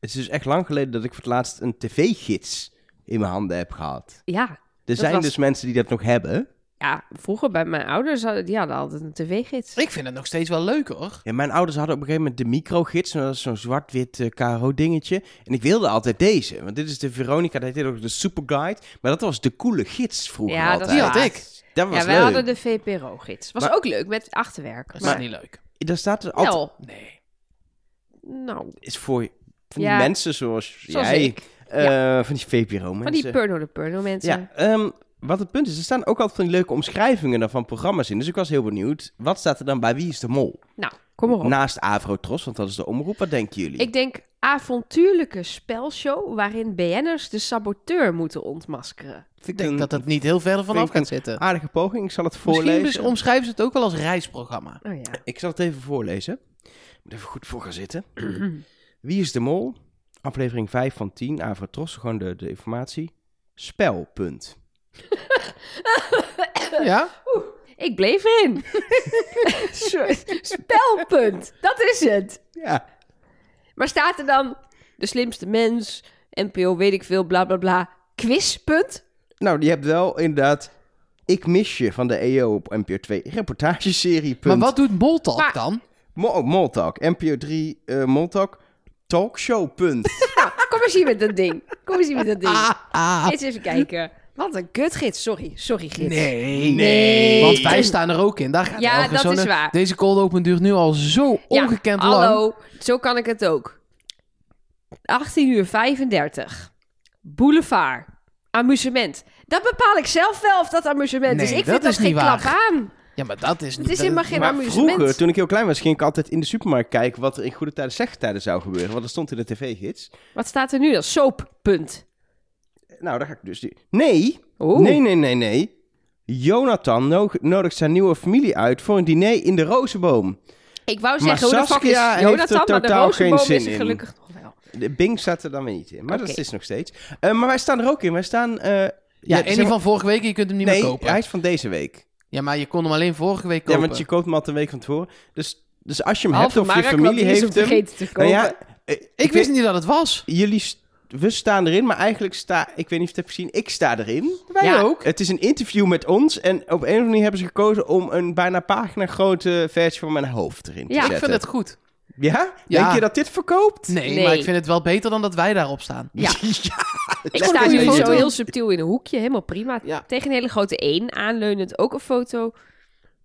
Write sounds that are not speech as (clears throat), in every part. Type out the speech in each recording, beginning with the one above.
Het is dus echt lang geleden dat ik voor het laatst een tv-gids in mijn handen heb gehad. Ja, Er zijn was- dus mensen die dat nog hebben. ja, vroeger bij mijn ouders, hadden, die hadden altijd een tv-gids. Ik vind het nog steeds wel leuk hoor. Ja, mijn ouders hadden op een gegeven moment de microgids. Dat is zo'n zwart-wit eh, KRO-dingetje. En ik wilde altijd deze. Want dit is de Veronica, dat heet ook de Superguide. Maar dat was de coole gids vroeger Ja, dat altijd. Die had waar. ik. Dat was Ja, wij leuk. hadden de VPRO-gids. Was Maar- ook leuk, met achterwerk. Dat is Maar, niet leuk. Daar staat er altijd... Nee. nou, is voor van Ja. die mensen zoals, zoals jij. ik. eh, Van die VPRO-mensen. Van die Purno de Purno mensen. Ja, ehm, wat het punt is, er staan ook altijd van die leuke omschrijvingen dan van programma's in. Dus ik was heel benieuwd, wat staat er dan bij Wie is de Mol? Nou, kom maar op. Naast Avrotros, want dat is de omroep. Wat denken jullie? Ik denk avontuurlijke spelshow waarin BN'ers de saboteur moeten ontmaskeren. Ik denk dat het niet heel ver vanaf gaat zitten. aardige poging. Ik zal het Misschien voorlezen. bes- omschrijven ze het ook wel als reisprogramma. Oh ja. Ik zal het even voorlezen. Ik moet even goed voor gaan zitten. (clears throat) Wie is de Mol? Aflevering 5 van 10, Avrotros, gewoon de, de informatie. Spel, punt. (laughs) Ja? Ik bleef erin. Sorry. (laughs) Spelpunt. Dat is het. Ja. Maar staat er dan de slimste mens, NPO weet ik veel, bla bla bla, quizpunt? Nou, je hebt wel inderdaad Ik mis je van de EO op NPO 2. Reportageserie, punt. Maar wat doet Moltalk Maar- dan? Mo oh, Moltalk, NPO 3, eh Moltalk, talkshow, punt. (laughs) Nou, kom eens hier met dat ding. Kom eens hier met dat ding. Ah, ah. Eens even kijken. Wat een kutgids. Sorry, sorry gids. Nee. Nee. Want wij staan er ook in. Daar gaat Ja, dat is waar. Deze cold open duurt nu al zo Ja, ongekend lang. Hallo, zo kan ik het ook. 18 uur 35. Boulevard. Amusement. Dat bepaal ik zelf wel of dat amusement is. Nee, Ik dat vind dat is geen niet waar. klap aan. Ja, maar dat is niet... Het is helemaal geen maar amusement. vroeger, toen ik heel klein was, ging ik altijd in de supermarkt kijken wat er in goede tijden, slechte tijden zou gebeuren. Want dat stond in de tv-gids. Wat staat er nu dan? Soap, punt. Nou, daar ga ik dus... die- Nee, Oeh. nee, nee, nee, nee. Jonathan no- nodigt zijn nieuwe familie uit voor een diner in de Rozenboom. Ik wou zeggen, hoe de fuck is Saskia heeft Jonathan, er maar de geen zin is er in. gelukkig nog wel. De Bing staat er dan weer niet in, maar dat is nog steeds. Eh, maar wij staan er ook in. Wij staan... eh, Ja, zeg en die maar- van vorige week, je kunt hem niet nee, meer kopen. hij is van deze week. Ja, maar je kon hem alleen vorige week Ja, kopen. want je koopt hem altijd een week van tevoren. Dus, dus als je hem hebt of je familie heeft hem vergeten te Nou kopen. ja, eh, ik wist niet dat het was. Jullie, st- we staan erin, maar eigenlijk sta... Ik weet niet of je het hebt gezien, ik sta erin. Wij Ja. ook. Het is een interview met ons en op een of andere manier hebben ze gekozen om een bijna pagina grote versie van mijn hoofd erin te Ja. zetten. Ik vind het goed. Ja? Ja. Denk je dat dit verkoopt? Nee, Nee. maar ik vind het wel beter dan dat wij daarop staan. Ja. (laughs) Ik sta nu foto. zo heel subtiel in een hoekje, helemaal prima. Ja. Tegen een hele grote 1 aanleunend, ook een foto.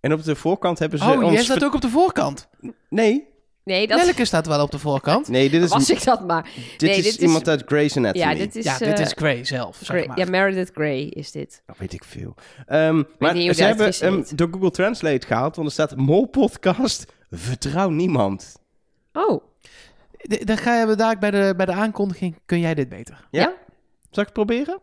En op de voorkant hebben ze Oh, ons... jij staat ver- ook op de voorkant. Nee, Nee, dat Nelke staat wel op de voorkant. nee, dit is, was ik dat maar. dit nee, is dit is- iemand uit Grey's Anatomy. Ja, dit is... ja, dit eh, is zelf, zeg Grey- maar. Ja, Meredith Grey is dit. Dat weet ik veel. Ehm, maar niet hoe ze de hebben actrice hem heet. door Google Translate gehaald, want er staat Mol Podcast, vertrouw niemand. Oh, Dan gaan we daar bij de, bij de aankondiging. Kun jij dit beter? Ja? Ja? Zal ik het proberen?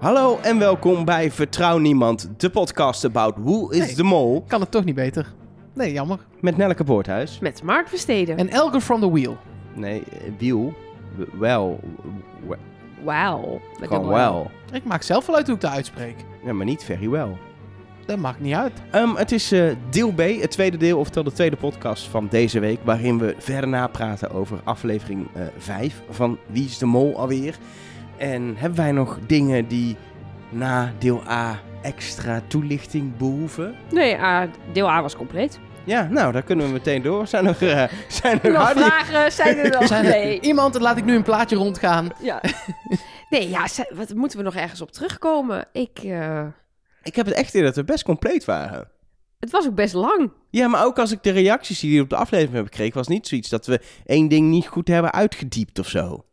Hallo en welkom bij Vertrouw Niemand, de podcast about Who is Nee. the Mol, Kan het toch niet beter? Nee, jammer. met Nelleke Boorthuis. met Mark Versteden. En Elger from the Wheel. Nee, eh, wiel, wel, w- Wauw. Gewoon wel. Ik maak zelf wel uit hoe ik dat uitspreek. Ja, maar niet very well. Dat maakt niet uit. Ehm, het is eh, deel B, het tweede deel, oftewel de tweede podcast van deze week, waarin we verder napraten over aflevering 5 van Wie is de Mol alweer. En hebben wij nog dingen die na deel A extra toelichting behoeven? Nee, ah, deel A was compleet. Ja, nou, daar kunnen we meteen door. Zijn er, eh, zijn er Nog harde- vragen? Zijn er nog? Zijn er Nee. iemand, laat ik nu een plaatje rondgaan. Ja. Nee, ja, wat moeten we nog ergens op terugkomen? Ik, eh, Ik heb het echt idee dat we best compleet waren. het was ook best lang. Ja, maar ook als ik de reacties die we op de aflevering hebben gekregen, was niet zoiets dat we één ding niet goed hebben uitgediept of zo.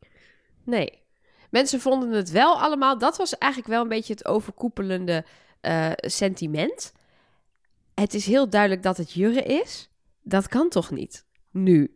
Nee. Mensen vonden het wel allemaal. Dat was eigenlijk wel een beetje het overkoepelende eh, sentiment. Het is heel duidelijk dat het Jurre is. Dat kan toch niet? Nu.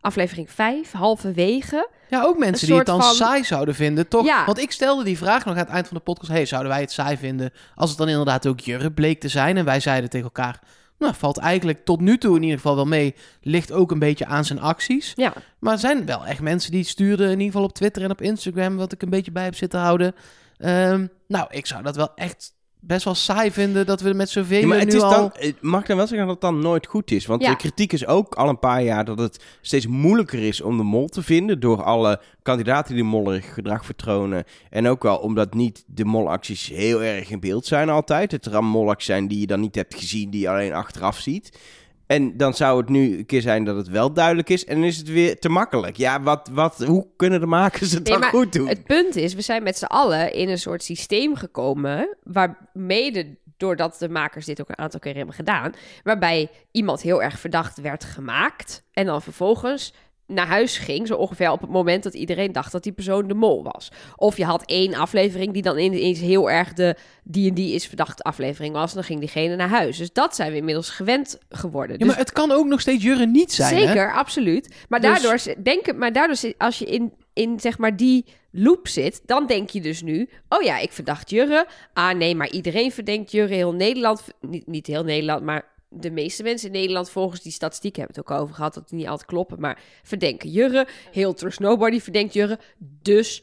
Aflevering 5, halverwege. Ja, ook mensen die het dan van- saai zouden vinden, toch? Ja. Want ik stelde die vraag nog aan het eind van de podcast. Hey, zouden wij het saai vinden als het dan inderdaad ook Jurre bleek te zijn? En wij zeiden tegen elkaar, Nou, valt eigenlijk tot nu toe in ieder geval wel mee. Ligt ook een beetje aan zijn acties. Ja, Maar er zijn wel echt mensen die stuurden, in ieder geval op Twitter en op Instagram, wat ik een beetje bij heb zitten houden. Ehm, nou, ik zou dat wel echt best wel saai vinden dat we met zoveel Ja, maar het nu is al... dan, het mag dan wel zeggen dat het dan nooit goed is. Want Ja. de kritiek is ook al een paar jaar dat het steeds moeilijker is om de mol te vinden. Door alle kandidaten die mollerig gedrag vertonen. En ook wel omdat niet de molacties heel erg in beeld zijn altijd. Het er molacties zijn die je dan niet hebt gezien, die je alleen achteraf ziet. En dan zou het nu een keer zijn dat het wel duidelijk is. En dan is het weer te makkelijk. Ja, wat, wat, hoe kunnen de makers het Nee, dan goed doen? Het punt is, we zijn met z'n allen in een soort systeem gekomen, waar mede doordat de makers dit ook een aantal keer hebben gedaan, waarbij iemand heel erg verdacht werd gemaakt en dan vervolgens naar huis ging, zo ongeveer op het moment dat iedereen dacht dat die persoon de mol was. Of je had één aflevering die dan ineens heel erg de die en die is verdacht aflevering was, dan ging diegene naar huis. Dus dat zijn we inmiddels gewend geworden. Ja, Dus maar het kan ook nog steeds Jurre niet zijn, hè? Zeker, absoluut. Maar Dus- daardoor, z- denk, ik- maar daardoor, als je in, in zeg maar die loop zit, dan denk je dus nu: oh ja, ik verdacht Jurre. Ah nee, maar iedereen verdenkt Jurre. Heel Nederland, niet, niet heel Nederland, maar de meeste mensen in Nederland, volgens die statistiek hebben we het ook over gehad, dat die niet altijd kloppen, maar verdenken Jurre. Heel Trust Nobody verdenkt Jurre. Dus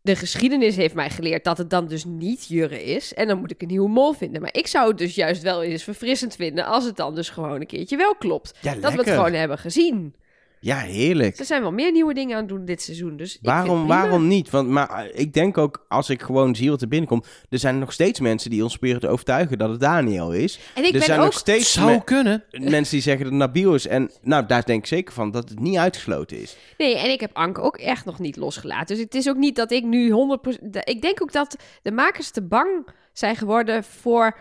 de geschiedenis heeft mij geleerd dat het dan dus niet Jurre is. En dan moet ik een nieuwe mol vinden. Maar ik zou het dus juist wel eens verfrissend vinden als het dan dus gewoon een keertje wel klopt. Ja, Dat we het gewoon hebben gezien. Ja, heerlijk. Er zijn wel meer nieuwe dingen aan het doen dit seizoen. Dus ik vind het Waarom, waarom niet? Want, maar eh, ik denk ook, als ik gewoon zie wat er binnenkomt... er zijn nog steeds mensen die ons proberen te overtuigen dat het Daniel is. En ik er ben zijn ook... nog steeds Zou me- kunnen. mensen die zeggen dat het Nabil is. En nou, daar denk ik zeker van dat het niet uitgesloten is. Nee, en ik heb Anke ook echt nog niet losgelaten. Dus het is ook niet dat ik nu 100%... de- Ik denk ook dat de makers te bang zijn geworden voor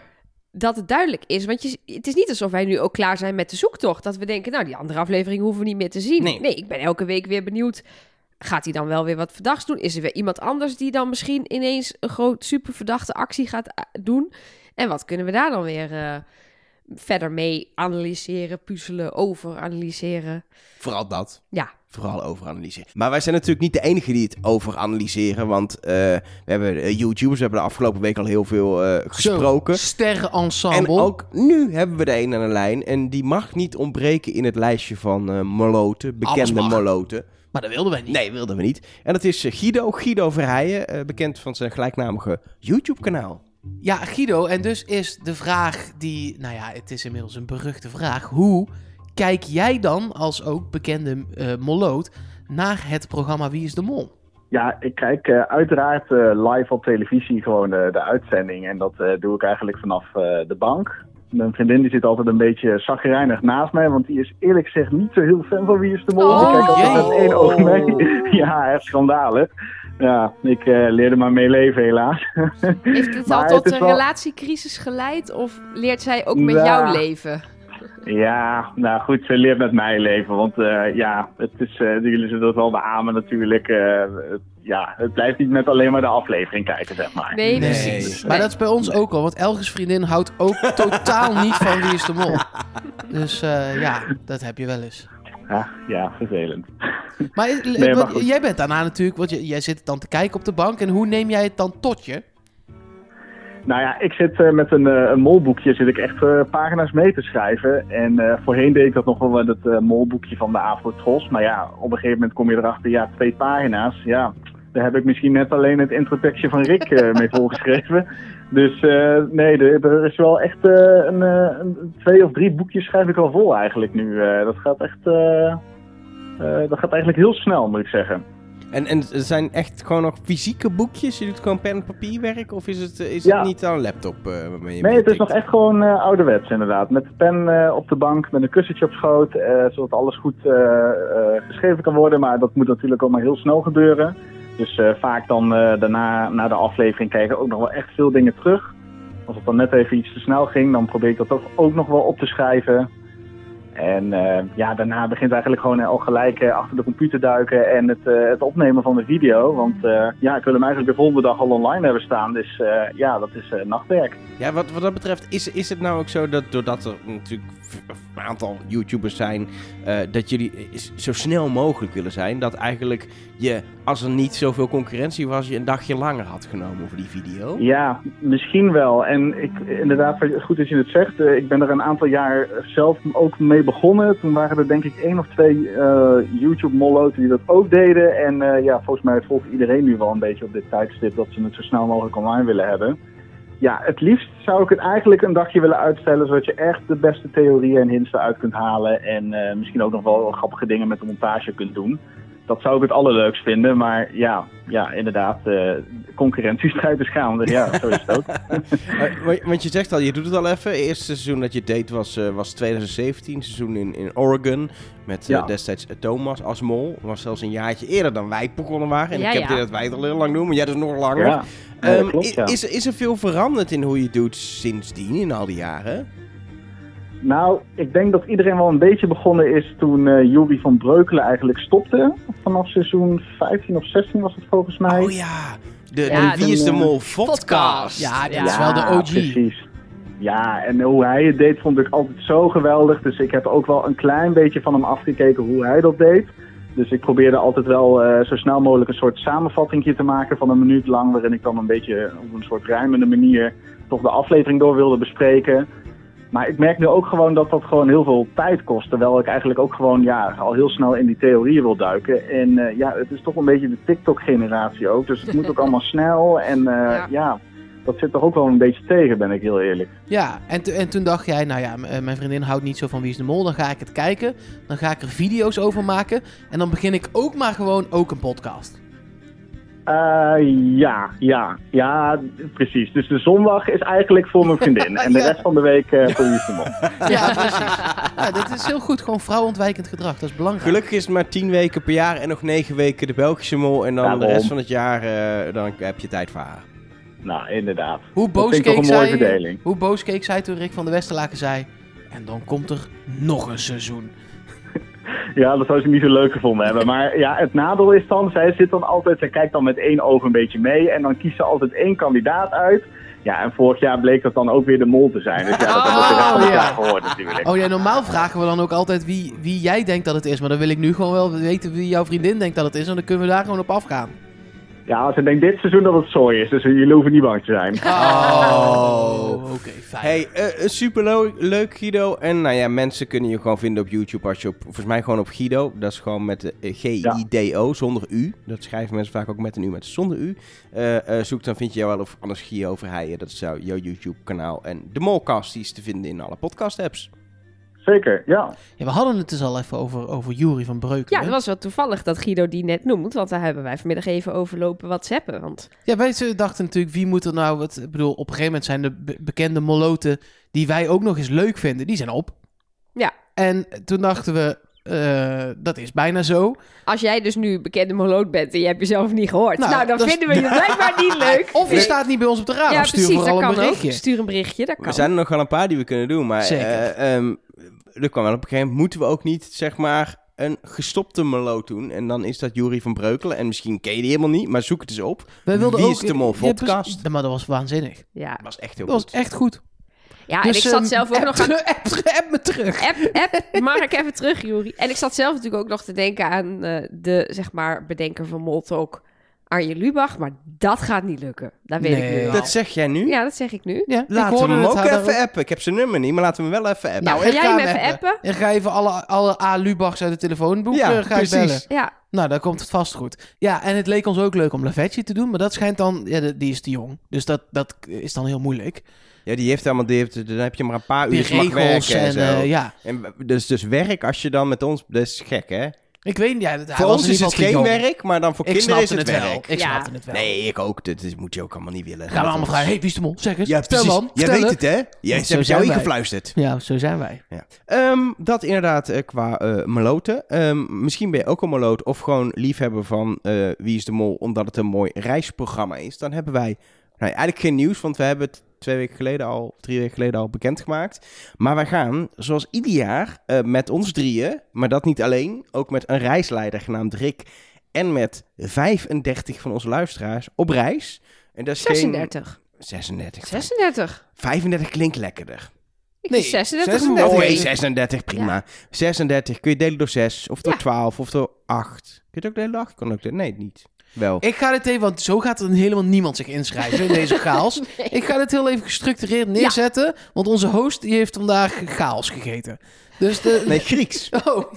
dat het duidelijk is. Want je, het is niet alsof wij nu ook klaar zijn met de zoektocht. Dat we denken, nou, die andere aflevering hoeven we niet meer te zien. Nee. Nee, ik ben elke week weer benieuwd. Gaat hij dan wel weer wat verdachts doen? Is er weer iemand anders die dan misschien ineens een groot superverdachte actie gaat eh, doen? En wat kunnen we daar dan weer eh, verder mee analyseren, puzzelen, over analyseren? Vooral dat. Ja. Vooral overanalyseren. Maar wij zijn natuurlijk niet de enige die het overanalyseren. Want eh, we hebben eh, YouTubers, we hebben de afgelopen week al heel veel eh, gesproken. Sterrenensemble. En ook nu hebben we de een aan de lijn. En die mag niet ontbreken in het lijstje van eh moloten. Bekende moloten. Maar dat wilden wij niet. Nee, wilden we niet. En dat is Guido, Guido Verheijen. eh, bekend van zijn gelijknamige YouTube-kanaal. Ja, Guido, en dus is de vraag die, nou ja, het is inmiddels een beruchte vraag. Hoe kijk jij dan als ook bekende eh moloot naar het programma Wie is de Mol? Ja, ik kijk eh, uiteraard eh, live op televisie gewoon de, de uitzending. En dat eh, doe ik eigenlijk vanaf eh, de bank. Mijn vriendin die zit altijd een beetje zagrijnig naast mij, want die is eerlijk gezegd niet zo heel fan van Wie is de Mol. Oh, die kijkt altijd met één oog mee. (laughs) ja, echt schandalig. Ja, ik eh, leerde maar mee leven helaas. (laughs) Heeft het Maar al tot een wel- relatiecrisis geleid? Of leert zij ook met Ja. jouw leven? Ja, nou goed, ze leert met mij leven. Want eh, ja, het is, eh, jullie zullen het wel beamen natuurlijk. eh, het- ja, het blijft niet met alleen maar de aflevering kijken, zeg maar. Nee, Nee. precies. Maar Nee. dat is bij ons ook al, want Elges vriendin houdt ook (laughs) totaal niet van Wie is de Mol. Dus eh, ja, dat heb je wel eens. Ja, ja vervelend. (laughs) Maar, eh, Nee, maar wat- jij bent daarna natuurlijk, want jij, zit dan te kijken op de bank. En hoe neem jij het dan tot je? Nou ja, ik zit eh, met een, eh, een molboekje zit ik echt pagina's mee te schrijven. En voorheen deed ik dat nog wel met het molboekje van de Afro-Tros. Maar ja, op een gegeven moment kom je erachter, ja, twee pagina's. Ja, daar heb ik misschien net alleen het introtekstje van Rick mee (laughs) volgeschreven. Dus eh, nee, er, is wel echt eh, een, eh, een, twee of drie boekjes schrijf ik al vol eigenlijk nu. Dat gaat echt, dat gaat eigenlijk heel snel, moet ik zeggen. En, en het zijn echt gewoon nog fysieke boekjes? Je doet gewoon pen en papierwerk? Of is het, is Ja. het niet aan een laptop waarmee je Nee, het is nog echt gewoon ouderwets inderdaad. Met de pen op de bank, met een kussentje op schoot, zodat alles goed geschreven kan worden. Maar dat moet natuurlijk allemaal heel snel gebeuren. Dus eh, vaak dan eh, daarna, na de aflevering, krijg ik ook nog wel echt veel dingen terug. Als het dan net even iets te snel ging, dan probeer ik dat toch ook nog wel op te schrijven. En eh, ja, daarna begint eigenlijk gewoon al gelijk eh, achter de computer duiken en het, eh, het opnemen van de video. Want eh, ja, ik wil hem eigenlijk de volgende dag al online hebben staan. Dus eh, ja, dat is eh, nachtwerk. Ja, wat, wat dat betreft, is, is het nou ook zo dat doordat er natuurlijk een aantal YouTubers zijn, eh, dat jullie zo snel mogelijk willen zijn, dat eigenlijk je, als er niet zoveel concurrentie was, je een dagje langer had genomen voor die video? Ja, misschien wel. En ik, inderdaad, goed dat je het zegt. eh, ik ben er een aantal jaar zelf ook mee begonnen. Toen waren er denk ik één of twee eh, YouTube-molloten die dat ook deden. En eh, ja, volgens mij volgt iedereen nu wel een beetje op dit tijdstip dat ze het zo snel mogelijk online willen hebben. Ja, het liefst zou ik het eigenlijk een dagje willen uitstellen, zodat je echt de beste theorieën en hints eruit kunt halen. En eh, misschien ook nog wel grappige dingen met de montage kunt doen. Dat zou ik het allerleukst vinden, maar ja, ja inderdaad, eh concurrentiestrijd is gaande. Ja, zo is het ook. (laughs) Wa- want je zegt al, je doet het al even. Het eerste seizoen dat je deed was, eh, was 2017, seizoen in, in Oregon. Met eh, Ja. destijds Thomas als mol. Was zelfs een jaartje eerder dan wij begonnen waren. En Ja, ik heb ja. idee dat wij het al heel lang doen, maar jij dus nog langer. Ehm, klopt, ja. is, is er veel veranderd in hoe je doet sindsdien, in al die jaren? Nou, ik denk dat iedereen wel een beetje begonnen is toen eh Jury van Breukelen eigenlijk stopte. Vanaf seizoen 15 of 16 was het volgens mij. Oh ja, de, Ja, de Wie is de Mol podcast. Ja, Ja, is wel de OG. precies. Ja, en hoe hij het deed vond ik altijd zo geweldig. Dus ik heb ook wel een klein beetje van hem afgekeken hoe hij dat deed. Dus ik probeerde altijd wel eh, zo snel mogelijk een soort samenvatting te maken van een minuut lang. Waarin ik dan een beetje op een soort ruimende manier toch de aflevering door wilde bespreken. Maar ik merk nu ook gewoon dat dat gewoon heel veel tijd kost. Terwijl ik eigenlijk ook gewoon ja, al heel snel in die theorieën wil duiken. En eh, ja, het is toch een beetje de TikTok-generatie ook. Dus het moet ook (laughs) allemaal snel. En eh, Ja. ja. dat zit toch ook wel een beetje tegen, ben ik heel eerlijk. Ja, en, en toen dacht jij, nou ja, eh, mijn vriendin houdt niet zo van Wie is de Mol. Dan ga ik het kijken. Dan ga ik er video's over maken. En dan begin ik ook maar gewoon ook een podcast. Eh, ja, ja, ja, precies. Dus de zondag is eigenlijk voor mijn vriendin. En de (laughs) Ja. rest van de week eh voor Mol. (laughs) Ja, precies. Ja, dat is heel goed. Gewoon vrouwontwijkend gedrag. Dat is belangrijk. Gelukkig is het maar 10 weken per jaar en nog 9 weken de Belgische Mol. En dan de rest van het jaar eh, dan heb je tijd voor haar. Nou, inderdaad. Hoe Dat boos, vind ik toch keek een mooie zij, verdeling. hoe boos keek zij toen Rick van der Westerlaken zei... En dan komt er nog een seizoen. Ja, dat zou ze niet zo leuk gevonden hebben. Maar ja, het nadeel is dan, zij zit dan altijd, zij kijkt dan met één oog een beetje mee. En dan kiest ze altijd één kandidaat uit. Ja, en vorig jaar bleek dat dan ook weer de mol te zijn. Dus ja, dat hebben we van jaar gehoord natuurlijk. Oh ja, normaal vragen we dan ook altijd wie, wie jij denkt dat het is. Maar dan wil ik nu gewoon wel weten wie jouw vriendin denkt dat het is. En dan kunnen we daar gewoon op afgaan. Ja, als ik denk dit seizoen dat het zooi is, dus jullie hoeven niet bang te zijn. Oh, oké, fijn. Hey, eh super lo- leuk Guido. En nou ja, mensen kunnen je gewoon vinden op YouTube als je op, volgens mij gewoon op Guido. Dat is gewoon met de eh, G-I-D-O, zonder U. Dat schrijven mensen vaak ook met een U, met zonder U. Eh, eh, zoek, dan vind je jou wel of anders Guido Verheijen. Dat is jouw, jouw YouTube kanaal. En de Molcast die is te vinden in alle podcast apps. Zeker, ja. Ja, we hadden het dus al even over, over Jury van Breukelen. Ja, het was wel toevallig dat Guido die net noemt. Want daar hebben wij vanmiddag even overlopen whatsappen. Want Ja, wij ze dachten natuurlijk, wie moet er nou... Wat, ik bedoel, op een gegeven moment zijn de be- bekende moloten... die wij ook nog eens leuk vinden, die zijn op. Ja. En toen dachten we, eh, dat is bijna zo. als jij dus nu bekende moloot bent en je hebt jezelf niet gehoord. Nou, Nou, dan vinden we je blijkbaar niet (laughs) leuk. Of je Nee. staat niet bij ons op de radar, Ja, stuur precies, vooral dat een berichtje. ook. Stuur een berichtje, dat kan. Er zijn er nog wel een paar die we kunnen doen. Maar Zeker. eh, ehm, er kwam wel op een gegeven moment, moeten we ook niet, zeg maar, een gestopte meloot doen. En dan is dat Jury van Breukelen. En misschien ken je die helemaal niet, maar zoek het eens op. Wij wilden Wie ook, is de Mol Ja, podcast? precies. maar dat was waanzinnig. Ja, Dat was echt heel Dat was goed. echt goed. ja Dus, en ik zat ehm, zelf ook app, nog aan... App, app me terug. App, app, mag ik even terug, Juri? En ik zat zelf natuurlijk ook nog te denken aan eh, de, zeg maar, bedenker van Moltalk, Arjen Lubach. Maar dat gaat niet lukken. Dat weet ik nu al. Dat zeg jij nu? Ja, dat zeg ik nu. Ja, ik Laten we hem ook even appen. Ik heb zijn nummer niet, maar laten we hem wel even appen. Nou, ik ga jij hem even appen. appen? En ga even alle, alle A. Lubachs uit het telefoonboek Ja, eh, ga precies. bellen. Ja, Nou, dan komt het vast goed. Ja, en het leek ons ook leuk om Lavetje te doen, maar dat schijnt dan... Ja, die is te jong, dus dat, dat is dan heel moeilijk. Ja, die heeft helemaal, die heeft, dan heb je maar een paar uur mag regels werken en, en zo. eh, ja. En dus, dus werk als je dan met ons, dat is gek hè? Ik weet niet, ja, hij voor was ons in is het geen jong. werk, maar dan voor Ik kinderen is het, wel. werk. Ik Ja. snapte het wel. Nee, ik ook. Dat is- moet je ook allemaal niet willen. Gaan we allemaal vragen, hey, wie is de mol? Zeg eens, Ja, precies. dan, Jij vertel weet het hè? Jij hebt jou ingefluisterd. Ja, zo zijn wij. Ja. Ehm, dat inderdaad eh, qua eh meloten. Ehm, misschien ben je ook een meloot of gewoon liefhebber van eh, Wie is de Mol, omdat het een mooi reisprogramma is. Dan hebben wij nou, eigenlijk geen nieuws, want we hebben het twee weken geleden al, drie weken geleden al bekendgemaakt. Maar wij gaan, zoals ieder jaar, eh, met ons drieën, maar dat niet alleen, ook met een reisleider genaamd Rick en met 35 van onze luisteraars op reis. En dat is geen- 36. 36. 36. 35 klinkt lekkerder. Nee, vind 36 36. mooi. Oh, nee, 36, prima. 36 kun je delen door 6, of door Ja. 12, of door 8. Kun je het ook delen door 8? Kan ook delen. Nee, niet. Wel. Ik ga dit even, want zo gaat er helemaal niemand zich inschrijven in deze (laughs) chaos. Nee. Ik ga dit heel even gestructureerd neerzetten, want onze host die heeft vandaag chaos gegeten. Dus de... Nee, Grieks. (laughs) Oh,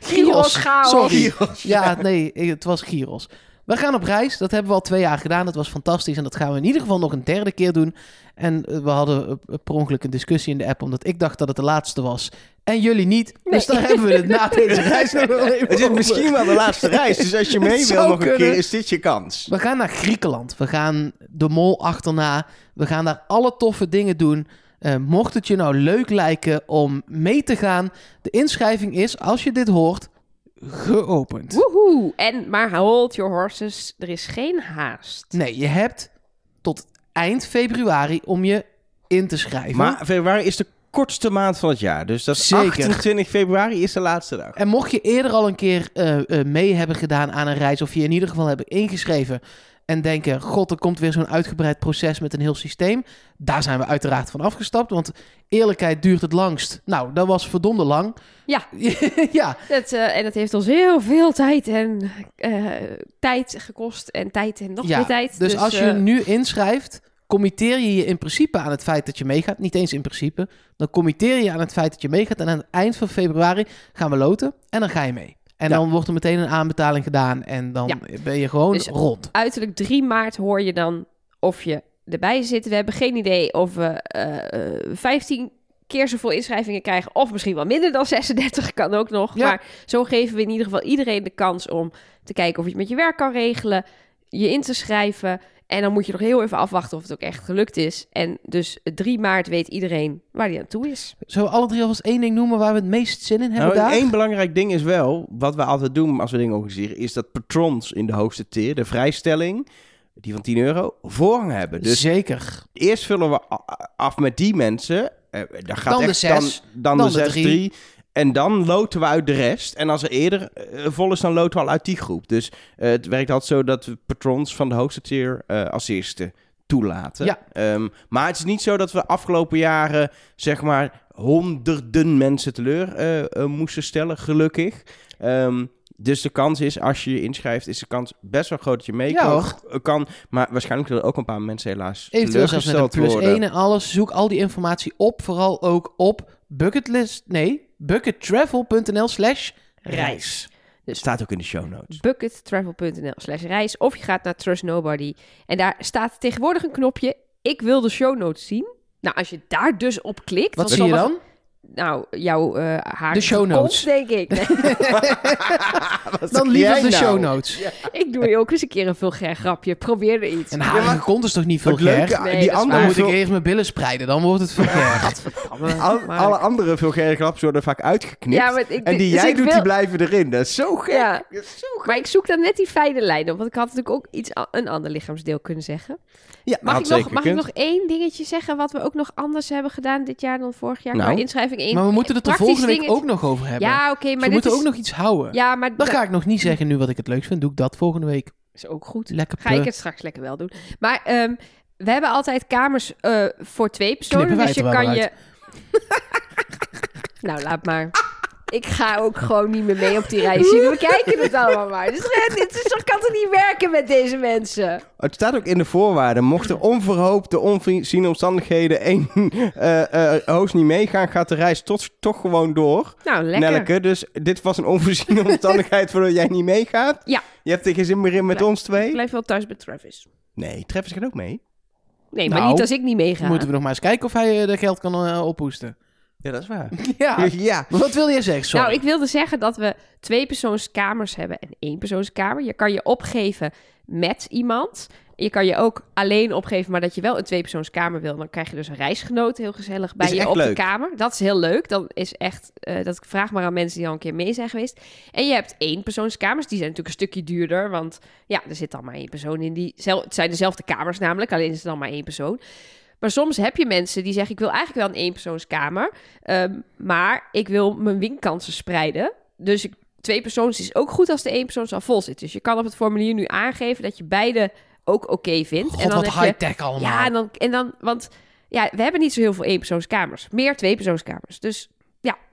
Gyros gyros. chaos. Sorry. Ja, nee, het was gyros. We gaan op reis. Dat hebben we al twee jaar gedaan. Dat was fantastisch. En dat gaan we in ieder geval nog een derde keer doen. En eh, we hadden eh, per ongeluk een discussie in de app, omdat ik dacht dat het de laatste was. En jullie niet. Dus dan hebben we het na (laughs) deze reis nog wel even Het is over. misschien wel de laatste reis, dus als je (laughs) mee wil nog een kunnen. keer, is dit je kans. We gaan naar Griekenland. We gaan de mol achterna. We gaan daar alle toffe dingen doen. Eh, mocht het je nou leuk lijken om mee te gaan, de inschrijving is, als je dit hoort, geopend. Woehoe. En, maar hold your horses. Er is geen haast. Nee, je hebt tot eind februari om je in te schrijven. Maar februari is de kortste maand van het jaar. Dus dat is Zeker. 28 februari is de laatste dag. En mocht je eerder al een keer eh, eh, mee hebben gedaan aan een reis, of je in ieder geval hebben ingeschreven en denken, god, er komt weer zo'n uitgebreid proces met een heel systeem. Daar zijn we uiteraard van afgestapt, want eerlijkheid duurt het langst. Nou, dat was verdomde lang. Ja. (laughs) ja, Dat, eh, en dat heeft ons heel veel tijd en eh, tijd gekost. En tijd en nog ja. meer tijd. Dus, als je eh, nu inschrijft, committeer je je in principe aan het feit dat je meegaat. Niet eens in principe. Dan committeer je aan het feit dat je meegaat. En aan het eind van februari gaan we loten en dan ga je mee. En Ja. dan wordt er meteen een aanbetaling gedaan en dan Ja. ben je gewoon Dus- rond. uiterlijk 3 maart hoor je dan of je erbij zit. We hebben geen idee of we eh, eh, 15 keer zoveel inschrijvingen krijgen. Of misschien wel minder dan 36 (laughs) kan ook nog. Ja. Maar zo geven we in ieder geval iedereen de kans om te kijken of je het met je werk kan regelen. Je in te schrijven. En dan moet je nog heel even afwachten of het ook echt gelukt is. En dus 3 maart weet iedereen waar hij aan toe is. Zullen we alle drie alvast één ding noemen waar we het meest zin in hebben Nou, daar? één belangrijk ding is wel, wat we altijd doen als we dingen organiseren, is dat patrons in de hoogste tier, de vrijstelling, die van 10 euro, voorrang hebben. Dus Zeker. eerst vullen we af met die mensen. eh, dan gaat Dan de Dan, dan, dan de de 6, drie. 3. En dan loten we uit de rest. En als er eerder eh, vol is, dan loten we al uit die groep. Dus eh, het werkt altijd zo dat we patrons van de hoogste tier eh, als eerste toelaten. Ja. Ehm, maar het is niet zo dat we de afgelopen jaren, zeg maar, honderden mensen teleur moesten stellen, gelukkig. Ehm, dus de kans is, als je je inschrijft, is de kans best wel groot dat je mee Ja, kan-. Maar waarschijnlijk zullen er ook een paar mensen helaas Eventueel zelfs met een plus worden. en alles. Zoek al die informatie op. Vooral ook op bucketlist... Nee, buckettravel.nl slash reis. Het staat ook in de show notes. buckettravel.nl slash reis. Of je gaat naar Trust Nobody. En daar staat tegenwoordig een knopje. Ik wil de show notes zien. Nou, als je daar dus op klikt... Wat dan zie je dan? Nou, jouw eh haar... De show notes. denk ik. (laughs) (laughs) Nee, Dan liever de show notes. ik doe je ook eens een keer een vulgair grapje. Probeer er iets. En harige kont is toch niet vulgair? Nee, die andere moet ik eerst mijn billen spreiden. Dan wordt het vulgair. al- alle andere vulgaire grapjes worden vaak uitgeknipt. Ja, maar ik, en die dus jij doet, wil- die blijven erin. Dat is zo gek. Ja. Dat is zo gek. Maar ik zoek dan net die fijne lijn op. Want ik had natuurlijk ook iets, een ander lichaamsdeel kunnen zeggen. Ja, Mag, ik nog, mag ik nog één dingetje zeggen wat we ook nog anders hebben gedaan dit jaar dan vorig jaar? Nou. qua Maar we moeten het er volgende week ook nog over hebben. Ja, oké, maar dit moeten is... ook nog iets houden. Ja, maar Dan dat ga ik nog niet zeggen nu wat ik het leukst vind. Doe ik dat volgende week. is ook goed. Lekker Ga ik het straks lekker wel doen. Maar ehm, we hebben altijd kamers eh, voor twee personen. Dus je kan je... (laughs) nou, laat maar. Ik ga ook gewoon niet meer mee op die reis. Jullie bekijken het allemaal maar. Dus, eh, dit is, toch kan toch niet werken met deze mensen? Het staat ook in de voorwaarden. Mocht er onverhoopt de onvoorziene omstandigheden één (laughs) eh, eh, host niet meegaan, gaat de reis tot, toch gewoon door. Nou, lekker. Nelke, dus dit was een onvoorziene omstandigheid waardoor jij niet meegaat. Ja. Je hebt er geen zin meer in met Blijf- ons twee. Ik blijf wel thuis met Travis. Nee, Travis gaat ook mee. Nee, maar Nou, niet als ik niet meega. Moeten we nog maar eens kijken of hij eh, de geld kan eh, ophoesten. Ja, dat is waar. (laughs) Ja. ja. Maar wat wil je zeggen? Sorry. Nou, ik wilde zeggen dat we twee persoonskamers hebben en één persoonskamer. Je kan je opgeven met iemand. Je kan je ook alleen opgeven, maar dat je wel een tweepersoonskamer wil. Dan krijg je dus een reisgenoot heel gezellig bij je op leuk. de kamer. Dat is heel leuk. Dan is echt, eh, dat vraag maar aan mensen die al een keer mee zijn geweest. En je hebt één persoonskamers. Die zijn natuurlijk een stukje duurder, want ja, er zit dan maar één persoon in die. Het zijn dezelfde kamers namelijk, alleen is er dan maar één persoon. Maar soms heb je mensen die zeggen: Ik wil eigenlijk wel een eenpersoonskamer. ehm, maar ik wil mijn winkansen spreiden. Dus ik, twee persoons is ook goed als de één persoons al vol zit. Dus je kan op het formulier nu aangeven dat je beide ook oké vindt. God, en dan wat high-tech allemaal. ja, en dan, en dan, want ja, we hebben niet zo heel veel eenpersoonskamers. Meer tweepersoonskamers. Dus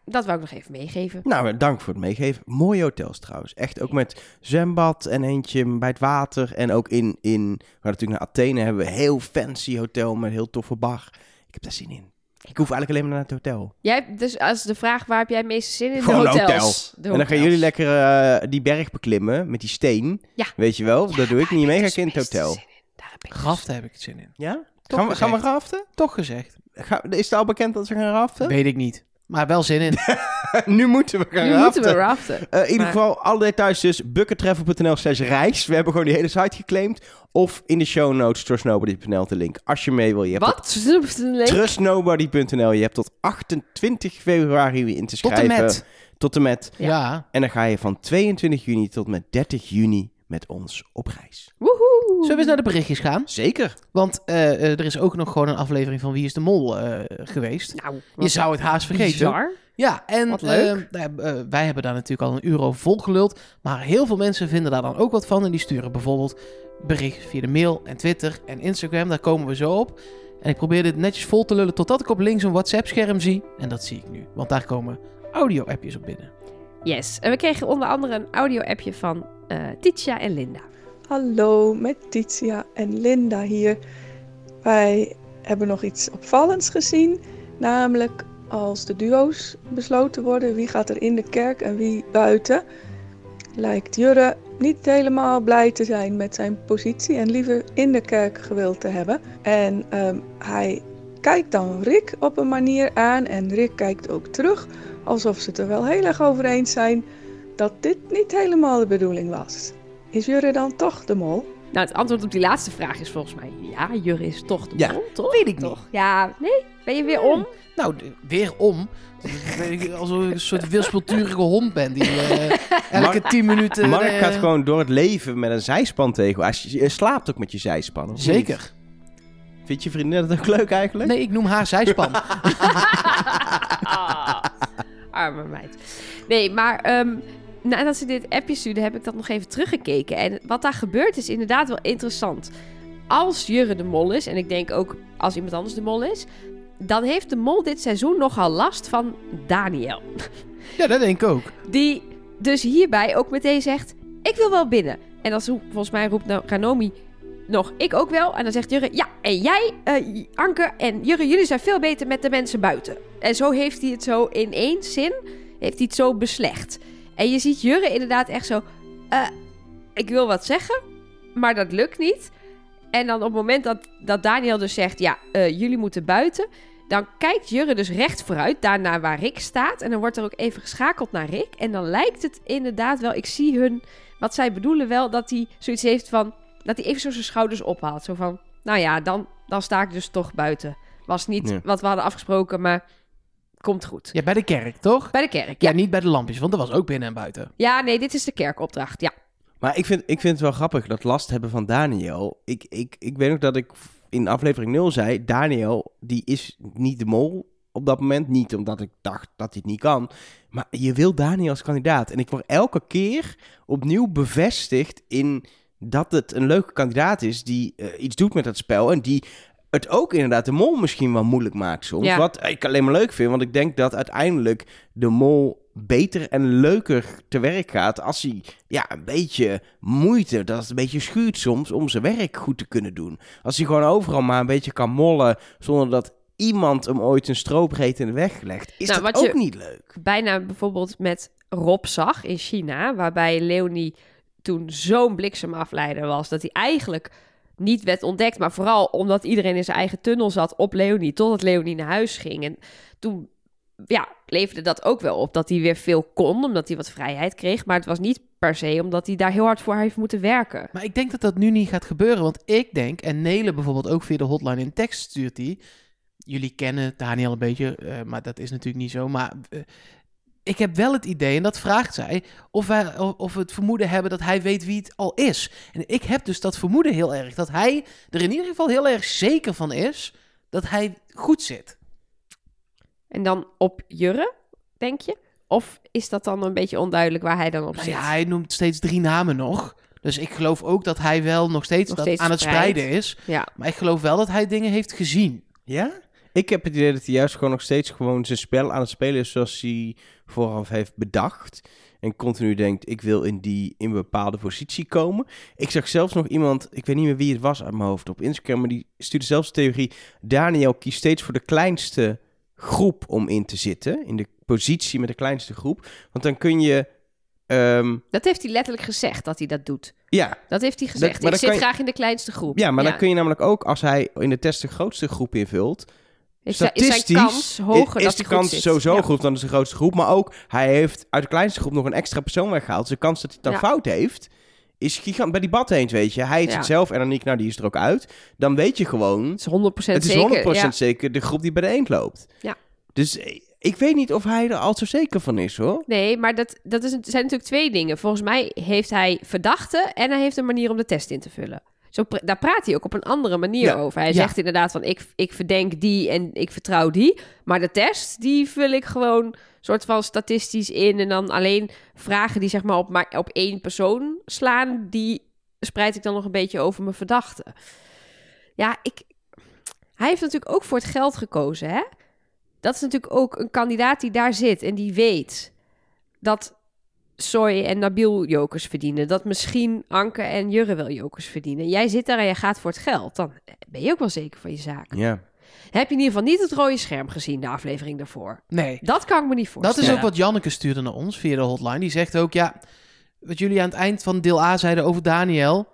dat wou ik nog even meegeven. Nou, dank voor het meegeven. Mooie hotels trouwens. Echt ook met zwembad en eentje bij het water. En ook in, in we gaan natuurlijk naar Athene hebben we een heel fancy hotel met een heel toffe bar. Ik heb daar zin in. Ik hoef eigenlijk alleen maar naar het hotel. Jij, dus als de vraag waar heb jij het meeste zin in? Gewoon de een hotels. De En dan gaan jullie lekker eh, die berg beklimmen met die steen. Ja. Weet je wel, Ja, dat doe ik niet mee. Ga dus ik in het hotel. in. Daar heb ik dus- Raften heb ik het zin in. Ja? Toch Gaan we, gaan we raften? Toch gezegd. Ga, is het al bekend dat ze gaan raften? Weet ik niet. Maar wel zin in. (laughs) nu moeten we gaan Nu raften. moeten we raften. Eh, in ieder geval, alle details dus buckettravel.nl slash reis. We hebben gewoon die hele site geclaimd. Of in de show notes trustnobody.nl te link. Als je mee wil. Je hebt Wat? trustnobody.nl. Je hebt tot 28 februari je in te Tot en schrijven. met. Tot en met. Ja. En dan ga je van 22 juni tot met 30 juni met ons op reis. Woehoe. Zullen we eens naar de berichtjes gaan? Zeker. Want eh, eh, er is ook nog gewoon een aflevering van Wie is de Mol eh, geweest. Nou, Je zou het haast vergeten. Bizar. Ja, en Wat leuk. eh, nou wij hebben daar natuurlijk al een uur over volgeluld. Maar heel veel mensen vinden daar dan ook wat van. En die sturen bijvoorbeeld bericht via de mail en Twitter en Instagram. Daar komen we zo op. En ik probeer dit netjes vol te lullen totdat ik op links een WhatsApp-scherm zie. En dat zie ik nu. Want daar komen audio-appjes op binnen. Yes. En we kregen onder andere een audio-appje van eh Titia en Linda. Hallo, met Titia en Linda hier. Wij hebben nog iets opvallends gezien, namelijk als de duo's besloten worden, wie gaat er in de kerk en wie buiten, lijkt Jurre niet helemaal blij te zijn met zijn positie en liever in de kerk gewild te hebben. En ehm, hij kijkt dan Rick op een manier aan en Rick kijkt ook terug, alsof ze het er wel heel erg over eens zijn dat dit niet helemaal de bedoeling was. Is Jurre dan toch de mol? Nou, het antwoord op die laatste vraag is volgens mij ja, Jurre is toch de Ja, mol, toch? weet ik niet. Toch? Ja, nee? Ben je weer om? Nou, weer om. Alsof ik een soort wispelturige hond ben die eh, elke Mark- tien minuten... Mark eh, gaat gewoon door het leven met een zijspan tegen. Als je, je slaapt ook met je zijspan. of niet? Zeker. Vind je vriendin dat ook leuk eigenlijk? Nee, ik noem haar zijspan. (laughs) (laughs) Arme meid. Nee, maar ehm, nadat ze dit appje stuurde, heb ik dat nog even teruggekeken. En wat daar gebeurt is inderdaad wel interessant. Als Jurre de mol is, en ik denk ook als iemand anders de mol is... dan heeft de mol dit seizoen nogal last van Daniel. ja, dat denk ik ook. Die dus hierbij ook meteen zegt: Ik wil wel binnen. En dan volgens mij roept nou Ranomi nog: Ik ook wel. En dan zegt Jurre: Ja, en jij, eh, Anke en Jurre, jullie zijn veel beter met de mensen buiten. En zo heeft hij het zo in één zin, heeft hij het zo beslecht. En je ziet Jurre inderdaad echt zo: eh, Ik wil wat zeggen, maar dat lukt niet. En dan op het moment dat, dat Daniel dus zegt: Ja, eh, jullie moeten buiten. Dan kijkt Jurre dus recht vooruit, daarna waar Rick staat. En dan wordt er ook even geschakeld naar Rick. En dan lijkt het inderdaad wel, ik zie hun, wat zij bedoelen wel, dat hij zoiets heeft van, dat hij even zo zijn schouders ophaalt. Zo van, nou ja, dan, dan sta ik dus toch buiten. Was niet Ja. wat we hadden afgesproken, maar komt goed. Ja, bij de kerk, toch? Bij de kerk, Ja, ja. niet bij de lampjes, want dat was ook binnen en buiten. Ja, nee, dit is de kerkopdracht, ja. Maar ik vind, ik vind het wel grappig dat last hebben van Daniel. Ik, ik, ik weet ook dat ik in aflevering 0 zei... Daniel, die is niet de mol op dat moment. Niet omdat ik dacht dat hij het niet kan. Maar je wil Daniel als kandidaat. En ik word elke keer opnieuw bevestigd in dat het een leuke kandidaat is... die eh, iets doet met het spel en die... Het ook inderdaad de mol misschien wel moeilijk maakt soms. Ja. Wat ik alleen maar leuk vind. Want ik denk dat uiteindelijk de mol beter en leuker te werk gaat als hij ja, een beetje moeite, dat het een beetje schuurt soms om zijn werk goed te kunnen doen. Als hij gewoon overal maar een beetje kan mollen zonder dat iemand hem ooit een stroopbreed in de weg legt, is Nou, dat wat ook niet leuk. bijna bijvoorbeeld met Rob zag in China, waarbij Leonie toen zo'n bliksemafleider was dat hij eigenlijk niet werd ontdekt, maar vooral omdat iedereen in zijn eigen tunnel zat op Leonie, totdat Leonie naar huis ging. En toen ja, leverde dat ook wel op dat hij weer veel kon, omdat hij wat vrijheid kreeg, maar het was niet per se omdat hij daar heel hard voor heeft moeten werken. Maar ik denk dat dat nu niet gaat gebeuren. Want ik denk, en Nele bijvoorbeeld ook via de hotline in tekst stuurt die. Jullie kennen Daniel een beetje, eh, maar dat is natuurlijk niet zo. Maar eh, ik heb wel het idee, en dat vraagt zij, of, wij, of, we het vermoeden hebben dat hij weet wie het al is. En ik heb dus dat vermoeden heel erg. Dat hij er in ieder geval heel erg zeker van is dat hij goed zit. En dan op Jurre, denk je? Of is dat dan een beetje onduidelijk waar hij dan op Nou zit? ja, hij noemt steeds drie namen nog. Dus ik geloof ook dat hij wel nog steeds, Nog dat steeds aan het spreiden is. Ja. Maar ik geloof wel dat hij dingen heeft gezien. Ja? Ik heb het idee dat hij juist gewoon nog steeds gewoon zijn spel aan het spelen is zoals hij vooraf heeft bedacht. En continu denkt, ik wil in die in een bepaalde positie komen. Ik zag zelfs nog iemand, ik weet niet meer wie het was uit mijn hoofd op Instagram, maar die stuurde zelfs de theorie. Daniel kiest steeds voor de kleinste groep om in te zitten. In de positie met de kleinste groep. Want dan kun je, ehm, Dat heeft hij letterlijk gezegd dat hij dat doet. ja, Dat heeft hij gezegd. maar ik zit je- graag in de kleinste groep. ja, maar dan kun je namelijk ook, als hij in de test de grootste groep invult, Is is zijn kans hoger is dat de kans zit. sowieso Ja. groot dan is de grootste groep. Maar ook, hij heeft uit de kleinste groep nog een extra persoon weggehaald. Dus de kans dat hij het dan Ja. fout heeft, is gigant. Bij die bad eens, weet je. Hij is Ja. het zelf en Aniek, nou die is er ook uit. Dan weet je gewoon, Het is 100% het is zeker. 100% ja. zeker de groep die bij de eend loopt. Ja. Dus eh, ik weet niet of hij er al zo zeker van is, hoor. Nee, maar dat, dat is, zijn natuurlijk twee dingen. Volgens mij heeft hij verdachten en hij heeft een manier om de test in te vullen. Zo daar praat hij ook op een andere manier Ja, over. Hij ja. zegt inderdaad van ik, ik verdenk die en ik vertrouw die. Maar de test, die vul ik gewoon soort van statistisch in. En dan alleen vragen die zeg maar op, maar op één persoon slaan, die spreid ik dan nog een beetje over mijn verdachten. Ja, ik, hij heeft natuurlijk ook voor het geld gekozen, hè? Dat is natuurlijk ook een kandidaat die daar zit en die weet dat Soy en Nabil jokers verdienen. Dat misschien Anke en Jurre wel jokers verdienen. Jij zit daar en je gaat voor het geld. Dan ben je ook wel zeker van je zaak. Ja. Heb je in ieder geval niet het rode scherm gezien, de aflevering daarvoor? Nee. Dat kan ik me niet Dat voorstellen. is ook wat Janneke stuurde naar ons via de hotline. Die zegt ook, ja, wat jullie aan het eind van deel A zeiden over Daniel.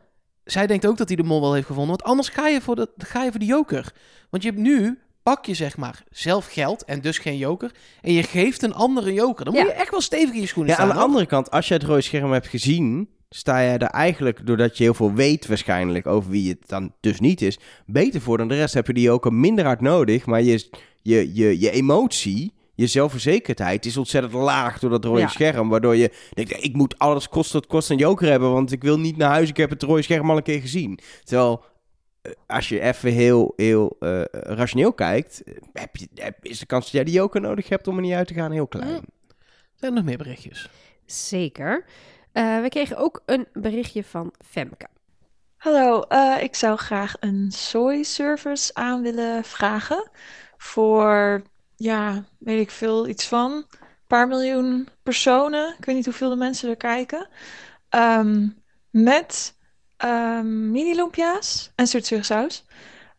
Zij denkt ook dat hij de mol wel heeft gevonden. Want anders ga je voor de, ga je voor de joker. Want je hebt nu, pak je zeg maar zelf geld en dus geen joker. En je geeft een andere joker. Dan moet je echt wel stevig in je schoenen Ja, staan. aan de hoor. andere kant, als je het rode scherm hebt gezien, sta jij er eigenlijk, doordat je heel veel weet waarschijnlijk over wie het dan dus niet is, beter voor dan de rest. Heb je die ook een minder hard nodig, maar je, je, je, je emotie, je zelfverzekerdheid is ontzettend laag door dat rode Ja. scherm. Waardoor je denkt, ik moet alles kost wat kost een joker hebben, want ik wil niet naar huis, ik heb het rode scherm al een keer gezien. Terwijl... eh, Als je even heel, heel eh, rationeel kijkt, heb je, heb- is de kans dat jij die joker nodig hebt om er niet uit te gaan heel klein. Zijn er nog meer berichtjes? Zeker. Eh, we kregen ook een berichtje van Femke. Hallo, eh, ik zou graag een soy service aan willen vragen voor, ja, weet ik veel, iets van een paar miljoen personen. Ik weet niet hoeveel de mensen er kijken. Ehm, met ehm mini lumpia's en saus.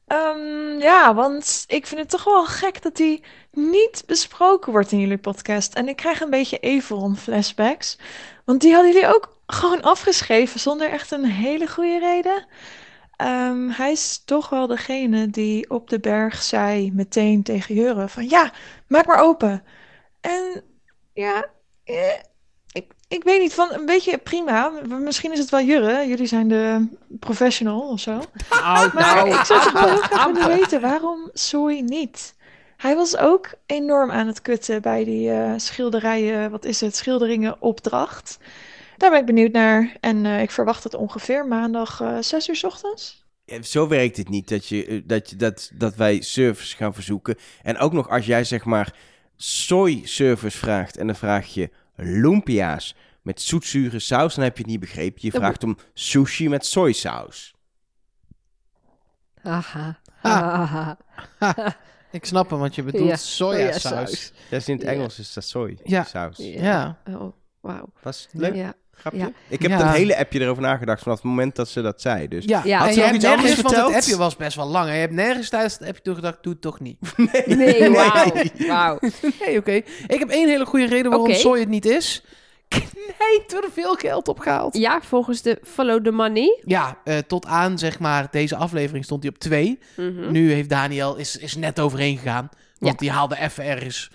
Ehm ja, want ik vind het toch wel gek dat die niet besproken wordt in jullie podcast. En ik krijg een beetje Everon flashbacks. Want die hadden jullie ook gewoon afgeschreven zonder echt een hele goede reden. Ehm, hij is toch wel degene die op de berg zei meteen tegen Jurre van ja, maak maar open. En ja, eh, ik, weet niet, van een beetje prima. Misschien is het wel Jurre, jullie zijn de professional of zo. Nou, Maar ik zou toch wel heel graag willen weten, waarom Soy niet? Hij was ook enorm aan het kutten bij die eh, schilderijen, wat is het, schilderingen opdracht. Daar ben ik benieuwd naar en eh, ik verwacht het ongeveer maandag eh 6 uur 's ochtends. Ja, Zo werkt het niet dat, je, dat, je, dat, dat wij service gaan verzoeken. En ook nog als jij zeg maar soy service vraagt en dan vraag je lumpia's met zoetzure saus, dan heb je het niet begrepen. Je vraagt om sushi met soysaus. Aha. Ah. Aha. Ik snap hem, want je bedoelt Ja, sojasaus. sojasaus. Dat is in het Ja. Engels is dat soy Ja. saus. Ja. Oh, wauw. Was leuk? Ja. Grapje? Ja. Ik heb Ja. een hele appje erover nagedacht vanaf het moment dat ze dat zei. Dus Ja, Had ze hebt iets anders nergens, want het verteld? appje was best wel lang. Je hebt nergens tijdens het appje toegedacht, doe het toch niet. (laughs) Nee, wauw. Wauw. Nee, oké. Ik heb één hele goede reden waarom Oké. soy het niet is. (laughs) Knijter veel geld opgehaald. Ja, volgens de Follow the Money. Ja, eh, tot aan zeg maar deze aflevering stond hij op twee. Mhm. Nu heeft Daniel is, is net overheen gegaan. Want die haalde even ergens.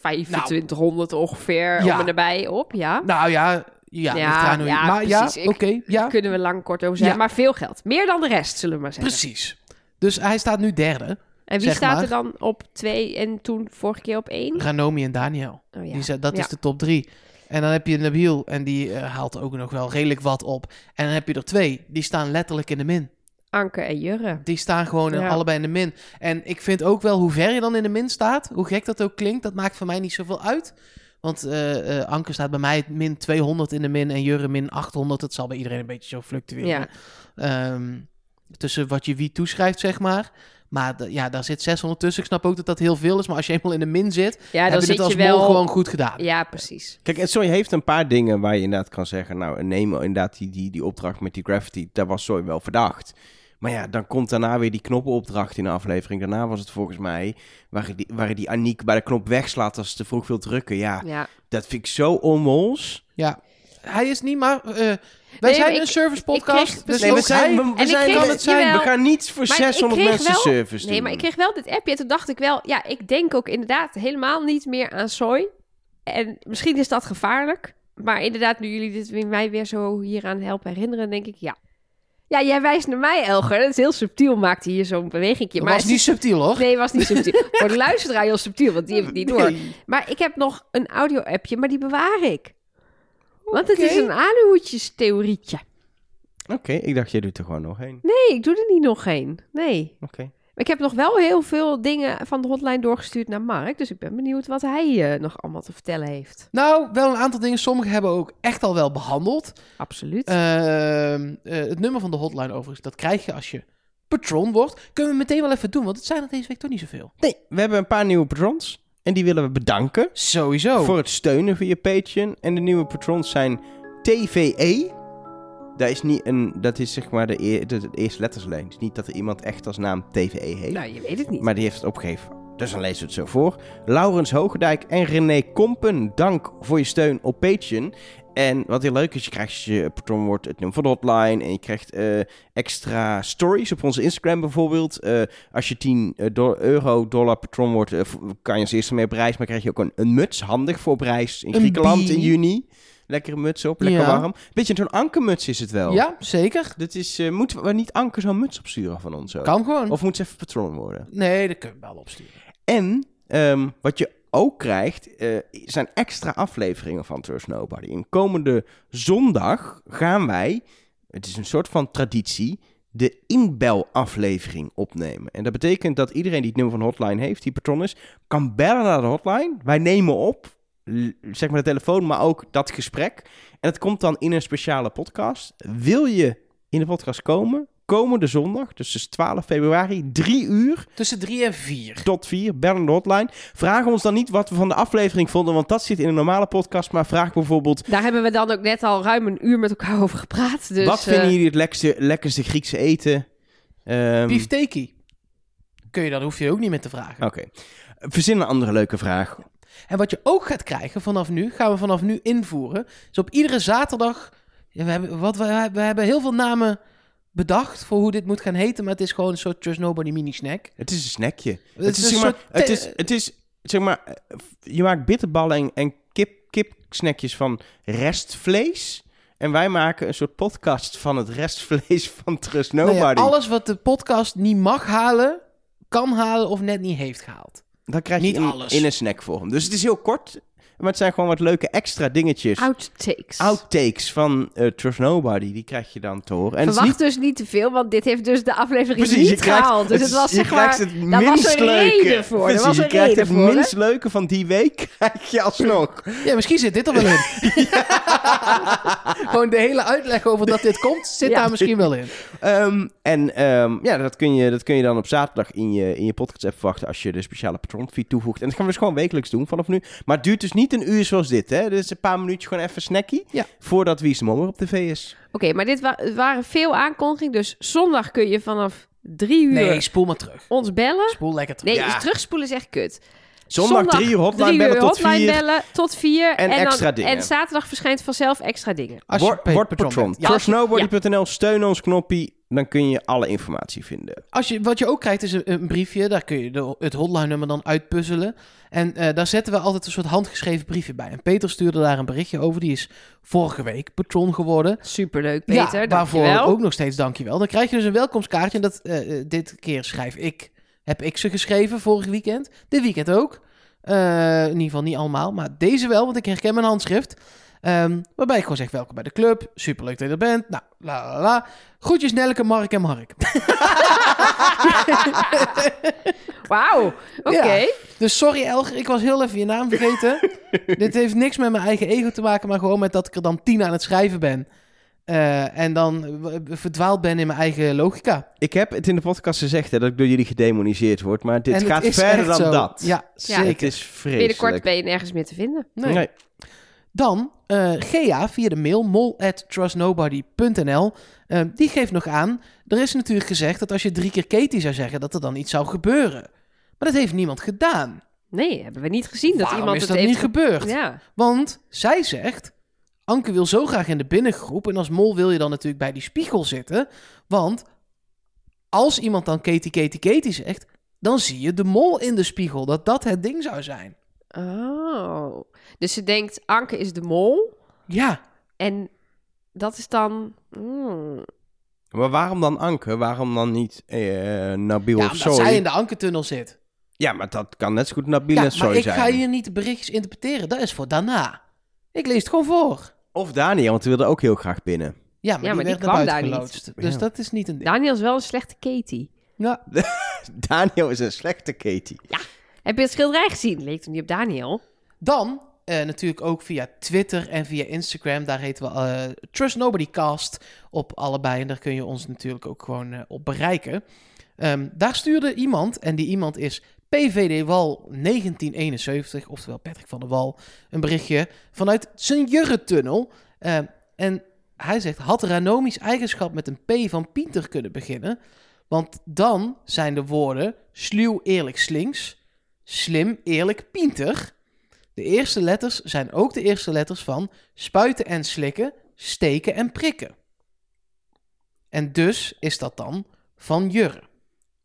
2500 ongeveer Ja. om en erbij op, ja. Nou ja, ja, Ja, hoe je- ja, maar ja, oké, ja, Kunnen we lang kort over. Ja. Maar veel geld. Meer dan de rest, zullen we maar zeggen. precies. Dus hij staat nu derde. En wie staat maar. er dan op twee en toen vorige keer op één? Ranomi en Daniel. Oh, ja. Die dat Ja. is de top drie. En dan heb je Nabil en die eh, haalt ook nog wel redelijk wat op. En dan heb je er twee, die staan letterlijk in de min. Anke en Jurre. Die staan gewoon Ja. allebei in de min. En ik vind ook wel hoe ver je dan in de min staat, hoe gek dat ook klinkt, dat maakt voor mij niet zoveel uit. Want eh, eh, Anke staat bij mij min 200 in de min en Jurre min 800. Het zal bij iedereen een beetje zo fluctueren. Ja. Ehm, tussen wat je wie toeschrijft, zeg maar. Maar ja, daar zit 600 tussen. Ik snap ook dat dat heel veel is. Maar als je eenmaal in de min zit, Ja, heb dan je zit het als je wel... mol gewoon goed gedaan. Ja, precies. Kijk, en Soy heeft een paar dingen waar je inderdaad kan zeggen... Nou, neem inderdaad die, die, die opdracht met die graffiti. Daar was Soy wel verdacht. Maar ja, dan komt daarna weer die knoppenopdracht in de aflevering. Daarna was het volgens mij... Waar die, waar die Aniek bij de knop wegslaat als ze te vroeg wil drukken. Ja, Ja. dat vind ik zo onmols. Ja. Hij is niet maar... eh, wij Nee, zijn een ik- service podcast. dus Nee, we zijn, we, zijn, kreeg- kan het zijn. jawel. We gaan niet voor Maar ik 600 kreeg mensen wel- service doen. Nee, maar ik kreeg wel dit appje. En toen dacht ik wel, ja, ik denk ook inderdaad helemaal niet meer aan soy. En misschien is dat gevaarlijk. Maar inderdaad, nu jullie dit mij weer zo hieraan helpen herinneren, denk ik, ja. Ja, jij wijst naar mij, Elger. Dat is heel subtiel, maakte hier zo'n bewegingje. Dat Maar was niet subtiel, hoor. Nee, was niet subtiel. (laughs) Voor de luisteraar heel subtiel, want die heeft het niet door. Nee. Maar ik heb nog een audio-appje, maar die bewaar ik. Want het is een aluhoedjes-theorietje. Oké, ik dacht, jij doet er gewoon nog heen. Nee, ik doe er niet nog geen. Nee. Oké. Maar ik heb nog wel heel veel dingen van de hotline doorgestuurd naar Mark. Dus ik ben benieuwd wat hij eh, nog allemaal te vertellen heeft. Nou, wel een aantal dingen. Sommige hebben we ook echt al wel behandeld. Absoluut. Ehm, eh, het nummer van de hotline overigens, dat krijg je als je patron wordt. Kunnen we meteen wel even doen, want het zijn er deze week toch niet zoveel. Nee, we hebben een paar nieuwe patrons. En die willen we bedanken. Sowieso. Voor het steunen via Patreon. En de nieuwe patrons zijn TVE. Dat is, niet een, dat is zeg maar de, eer, de, de eerste letterslijn. Het is niet dat er iemand echt als naam TVE heeft. nou, je weet het niet. Maar die heeft het opgegeven. Dus dan lezen we het zo voor. Laurens Hogendijk en René Kompen, dank voor je steun op Patreon. En wat heel leuk is, je krijgt je patron wordt het nummer van de hotline. En je krijgt eh, extra stories op onze Instagram bijvoorbeeld. Eh, als je 10 eh, euro, dollar patron wordt, kan je als eerste mee op reis. Maar krijg je ook een, een muts, handig voor op reis in Griekenland in juni. Lekkere muts op, lekker Ja. warm. Beetje zo'n ankermuts is het wel. Ja, zeker. Dit is, eh, moeten we niet Anker zo'n muts opsturen van ons ook? Kan gewoon. Of moet ze even patron worden? Nee, dat kunnen we wel opsturen. En ehm, wat je ook krijgt, eh, zijn extra afleveringen van Trust Nobody. En komende zondag gaan wij, het is een soort van traditie, de inbelaflevering opnemen. En dat betekent dat iedereen die het nummer van Hotline heeft, die patron is, kan bellen naar de hotline. Wij nemen op, zeg maar de telefoon, maar ook dat gesprek. En het komt dan in een speciale podcast. Wil je in de podcast komen? Komende zondag, dus dus 12 februari, 3 uur Tussen drie en vier. tot 4, bellen de hotline. Vraag ons dan niet wat we van de aflevering vonden, want dat zit in een normale podcast. Maar vraag bijvoorbeeld, Daar hebben we dan ook net al ruim een uur met elkaar over gepraat. Dus, wat vinden eh, jullie het lekkerste, lekkerste Griekse eten? Ehm, Beefteki. Kun je dat, hoef je ook niet meer te vragen. Oké. Verzin een andere leuke vraag. En wat je ook gaat krijgen vanaf nu, gaan we vanaf nu invoeren. Dus op iedere zaterdag. Ja, we, hebben, wat, we, we hebben heel veel namen bedacht voor hoe dit moet gaan heten. Maar het is gewoon een soort Trust Nobody mini snack. Het is een snackje. Het Het is zeg maar, het is, het is, zeg maar, je maakt bitterballen en, en kip, kipsnackjes van restvlees. En wij maken een soort podcast van het restvlees van Trust Nou ja, Nobody. alles wat de podcast niet mag halen, kan halen of net niet heeft gehaald. Dan krijg je Niet in, alles. in een snackvorm. Dus het is heel kort, maar het zijn gewoon wat leuke extra dingetjes. outtakes. Outtakes van eh, Trust Nobody, die krijg je dan te horen. En het is Verwacht niet, dus niet te veel, want dit heeft dus de aflevering precies, niet je krijgt, gehaald. Dus het was je zeg maar... krijgt het daar was minst een leuke. reden voor. Precies, was je een krijgt reden het voor, hè? minst leuke van die week, (laughs) krijg je alsnog. Ja, misschien zit dit er wel in. (laughs) (laughs) Gewoon de hele uitleg over dat dit komt, zit Ja. daar misschien wel in. Ehm, en ehm, ja, dat kun, je, dat kun je dan op zaterdag in je, in je podcast-app verwachten als je de speciale patronfeed toevoegt. En dat gaan we dus gewoon wekelijks doen vanaf nu. Maar het duurt dus niet een uur zoals dit, hè. Dit is een paar minuutjes gewoon even snackie. Ja. Voordat Wie is de Mol weer op tv is. Oké, maar dit wa- waren veel aankondigingen. Dus zondag kun je vanaf drie uur Nee, spoel maar terug. ons bellen. Spoel lekker terug. Nee, Ja. dus terugspoelen is echt kut. Zondag, drie uur hotline drie bellen tot hotline vier. bellen tot vier. En dan- extra dingen. En zaterdag verschijnt vanzelf extra dingen. Als je Word, pa- word patron patron. Ja, Trustnobody.nl, steun ons knoppie. Dan kun je alle informatie vinden. Als je, wat je ook krijgt is een, een briefje. Daar kun je de, het hotline nummer dan uitpuzzelen. En eh, daar zetten we altijd een soort handgeschreven briefje bij. En Peter stuurde daar een berichtje over. Die is vorige week patron geworden. Superleuk, Peter. ja, waarvoor dankjewel. ook nog steeds dankjewel. Dan krijg je dus een welkomstkaartje. En dat, eh, eh, dit keer schrijf ik, heb ik ze geschreven vorig weekend. Dit weekend ook. Eh, in ieder geval niet allemaal, maar deze wel, want ik herken mijn handschrift. Ehm, waarbij ik gewoon zeg, welkom bij de club. Superleuk dat je er bent. Nou, la la la. Groetjes Nelke, Mark en Mark. (laughs) Wauw, oké. Ja. Dus sorry Elger, ik was heel even je naam vergeten. (laughs) Dit heeft niks met mijn eigen ego te maken, maar gewoon met dat ik er dan tien aan het schrijven ben. Eh, en dan verdwaald ben in mijn eigen logica. Ik heb het in de podcast gezegd hè, dat ik door jullie gedemoniseerd word, maar dit en het gaat verder dan zo. dat. Ja, Het zeker. is vreselijk. Binnenkort ben je nergens meer te vinden. Nee. Nee. Dan eh, Gea via de mail mol at trustnobody.nl. Eh, die geeft nog aan, er is natuurlijk gezegd dat als je drie keer Katie zou zeggen, dat er dan iets zou gebeuren. Maar dat heeft niemand gedaan. Nee, hebben we niet gezien dat Waarom iemand is het dat heeft niet gebeurd? Ja. Want zij zegt, Anke wil zo graag in de binnengroep en als mol wil je dan natuurlijk bij die spiegel zitten. Want als iemand dan Katie, Katie, Katie zegt, dan zie je de mol in de spiegel. Dat dat het ding zou zijn. Oh. Dus ze denkt, Anke is de mol. Ja, En dat is dan... hmm. Maar waarom dan Anke? Waarom dan niet eh Nabil ja of omdat Zoe? zij in de Anke-tunnel zit. Ja, maar dat kan net zo goed Nabil Ja, en maar Zoe ik zijn. ga hier niet de berichtjes interpreteren. Dat is voor daarna. Ik lees het gewoon voor. Of Daniel, want die wilde ook heel graag binnen. Ja, maar Ja, die maar die werd naar kwam daar niet. Dus Ja. dat is niet een ding. Daniel is wel een slechte Katie. Ja. (laughs) Daniel is een slechte Katie. Heb je het schilderij gezien? Leek toen niet op Daniel. Dan eh, natuurlijk ook via Twitter en via Instagram. Daar heten we eh, Trust Nobody Cast op allebei. En daar kun je ons natuurlijk ook gewoon eh, op bereiken. Ehm, daar stuurde iemand, en die iemand is PVD Wal 1971, oftewel Patrick van der Wal, een berichtje vanuit zijn Jurre-tunnel. Ehm, en hij zegt, had Ranomisch eigenschap met een P van Pieter kunnen beginnen? Want dan zijn de woorden sluw, eerlijk, slinks, slim, eerlijk, Pieter... De eerste letters zijn ook de eerste letters van spuiten en slikken, steken en prikken. En dus is dat dan van Jurre.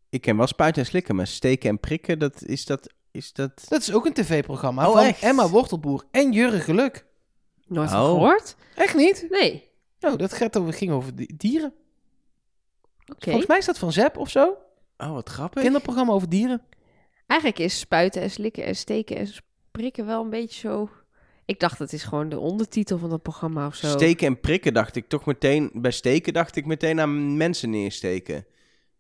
Ik ken wel spuiten en slikken, maar steken en prikken, dat is dat... Is dat... Dat is ook een tv-programma Oh, van echt? Emma Wortelboer en Jurre Geluk. Nooit Oh. gehoord? Echt niet? Nee. Nou, dat gaat over, ging over di- dieren. Oké. Volgens mij is dat van Zep of zo. Oh, wat grappig. Kinderprogramma over dieren. Eigenlijk is spuiten en slikken en steken en prikken wel een beetje zo... Ik dacht, het is gewoon de ondertitel van dat programma of zo. Steken en prikken dacht ik toch meteen... Bij steken dacht ik meteen aan mensen neersteken.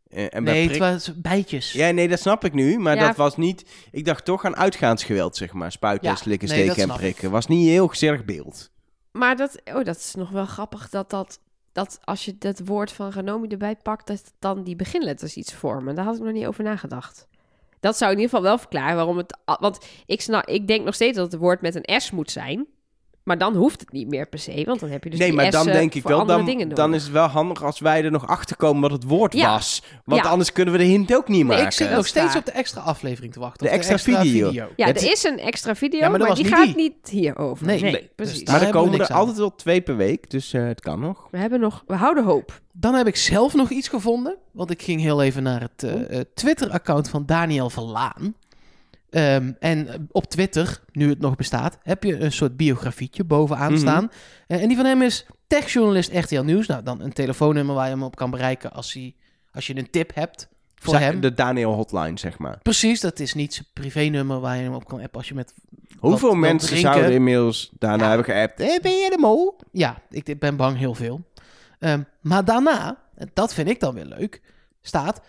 Eh, en bij Nee, prik- het was bijtjes. Ja, nee, dat snap ik nu. Maar Ja. dat was niet... Ik dacht toch aan uitgaansgeweld, zeg maar. Spuiten Ja, slikken, nee, steken en ik. prikken. Was niet een heel gezellig beeld. Maar dat, oh, dat is nog wel grappig dat, dat, dat als je dat woord van Ranomi erbij pakt, dat dan die beginletters iets vormen. Daar had ik nog niet over nagedacht. Dat zou in ieder geval wel verklaren waarom het... Want ik, snap, ik denk nog steeds dat het woord met een S moet zijn. Maar dan hoeft het niet meer per se, want dan heb je dus nee, die maar dan denk ik wel... andere Dan, dingen dan nodig. is het wel handig als wij er nog achter komen wat het woord Ja. was. Want Ja. anders kunnen we de hint ook niet maken. ik zit nog steeds waar. op de extra aflevering te wachten. De Of extra video. Ja, Het- er is een extra video, Ja, maar die niet gaat die. niet hierover. Nee, Nee, nee. precies. Dus Maar Daar er komen er aan. altijd wel twee per week, dus eh, het kan nog. We hebben nog... We houden hoop. Dan heb ik zelf nog iets gevonden. Want ik ging heel even naar het eh, Oh. Twitter-account van Daniel Verlaan. Ehm, en eh, op Twitter, nu het nog bestaat, heb je een soort biografietje bovenaan Mhm. staan. Eh, en die van hem is techjournalist RTL Nieuws. Nou, dan een telefoonnummer waar je hem op kan bereiken als, hij, als je een tip hebt voor hem. De Daniel hotline, zeg maar. Precies, dat is niet zijn privénummer waar je hem op kan appen als je met... Hoeveel wat mensen drinken. zouden inmiddels daarna Ja. hebben geappt? Hé, ben jij de mol? Ja, ik ik ben bang heel veel. Ehm, maar daarna, en dat vind ik dan weer leuk, staat...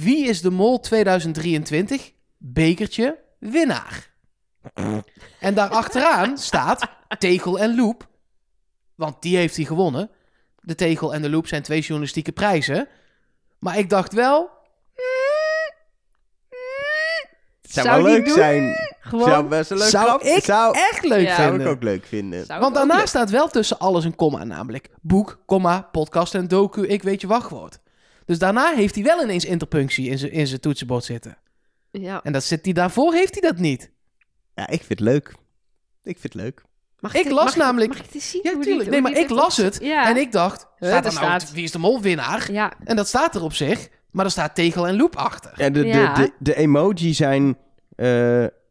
Wie is de mol 2023? Bekertje, winnaar. en daarachteraan staat Tegel en Loep. Want die heeft hij gewonnen. De Tegel en de Loep zijn twee journalistieke prijzen. Maar ik dacht wel... Het zou, Zou wel leuk doen? zijn. Gewoon... Zou best een leuk Zou grap- ik zou, echt leuk Ja. zou vinden. ik ook leuk vinden. Zou Want daarna leuk- staat wel tussen alles een komma, namelijk boek, komma, podcast en docu, ik weet je wachtwoord. Dus daarna heeft hij wel ineens interpunctie in zijn, in zijn toetsenbord zitten. Ja. En dat zit hij daarvoor, heeft hij dat niet. Ja, ik vind het leuk. Ik vind het leuk. Mag Ik het- las mag- namelijk- Mag ik het zien? Ja, hoe tuurlijk. Nee, maar ik las het Ja. en ik dacht, staat er nou, staat- wie is de mol winnaar? Ja, En dat staat er op zich, maar er staat tegel en loop achter. Ja, de, Ja. De, de, de emoji zijn eh,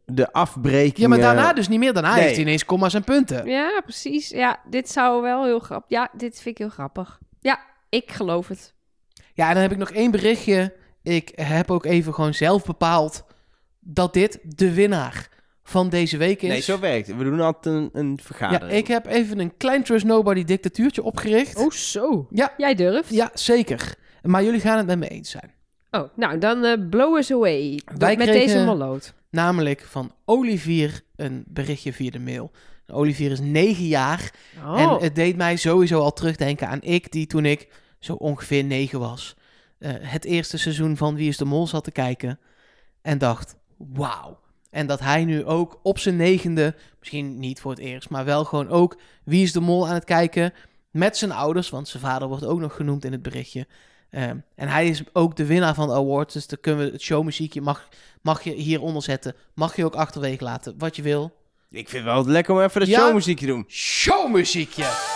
de afbrekingen. Ja, maar daarna dus niet meer. Daarna Nee. heeft hij ineens komma's en punten. ja, precies. Ja, dit zou wel heel grappig... Ja, dit vind ik heel grappig. Ja, ik geloof het. Ja, en dan heb ik nog één berichtje. Ik heb ook even gewoon zelf bepaald dat dit de winnaar van deze week is... Nee, zo werkt het. We doen altijd een, een ja, vergadering. ik heb even een klein Trust Nobody dictatuurtje opgericht. Oh, zo. Ja. Jij durft? Ja, zeker. Maar jullie gaan het met me eens zijn. Oh, nou, dan eh, blow us away. Wij met kregen- deze molloot. Namelijk van Olivier een berichtje via de mail. Olivier is negen jaar Oh. en het deed mij sowieso al terugdenken aan ik die toen ik zo ongeveer negen was. Eh, het eerste seizoen van Wie is de Mol zat te kijken en dacht, wauw. En dat hij nu ook op zijn negende, misschien niet voor het eerst, maar wel gewoon ook Wie is de Mol aan het kijken met zijn ouders, want zijn vader wordt ook nog genoemd in het berichtje. Ehm, en hij is ook de winnaar van de awards, dus dan kunnen we het showmuziekje mag, mag je hieronder zetten. Mag je ook achterwege laten, wat je wil. Ik vind het wel lekker om even de Ja. showmuziekje te doen. Showmuziekje!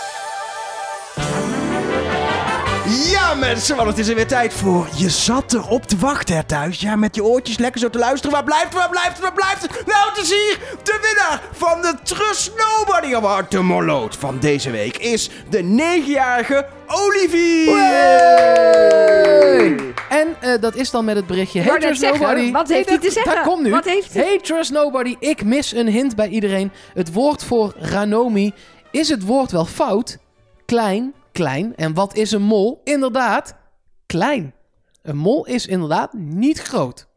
Ja, mensen, want het is er weer tijd voor. Je zat erop te wachten hè, thuis. Ja, met je oortjes lekker zo te luisteren. Waar blijft het, waar blijft het, waar blijft het? Nou, het is hier. De winnaar van de Trust Nobody Award. De Morloot van deze week is de negenjarige Olivier. En eh, dat is dan met het berichtje. Hey Trust zeggen, Nobody. wat heeft hij te zeggen? Dat komt nu. Wat heeft hij? Hey Trust Nobody. Ik mis een hint bij iedereen. Het woord voor Ranomi. Is het woord wel fout? Klein, klein. En wat is een mol? Inderdaad, klein. Een mol is inderdaad niet groot.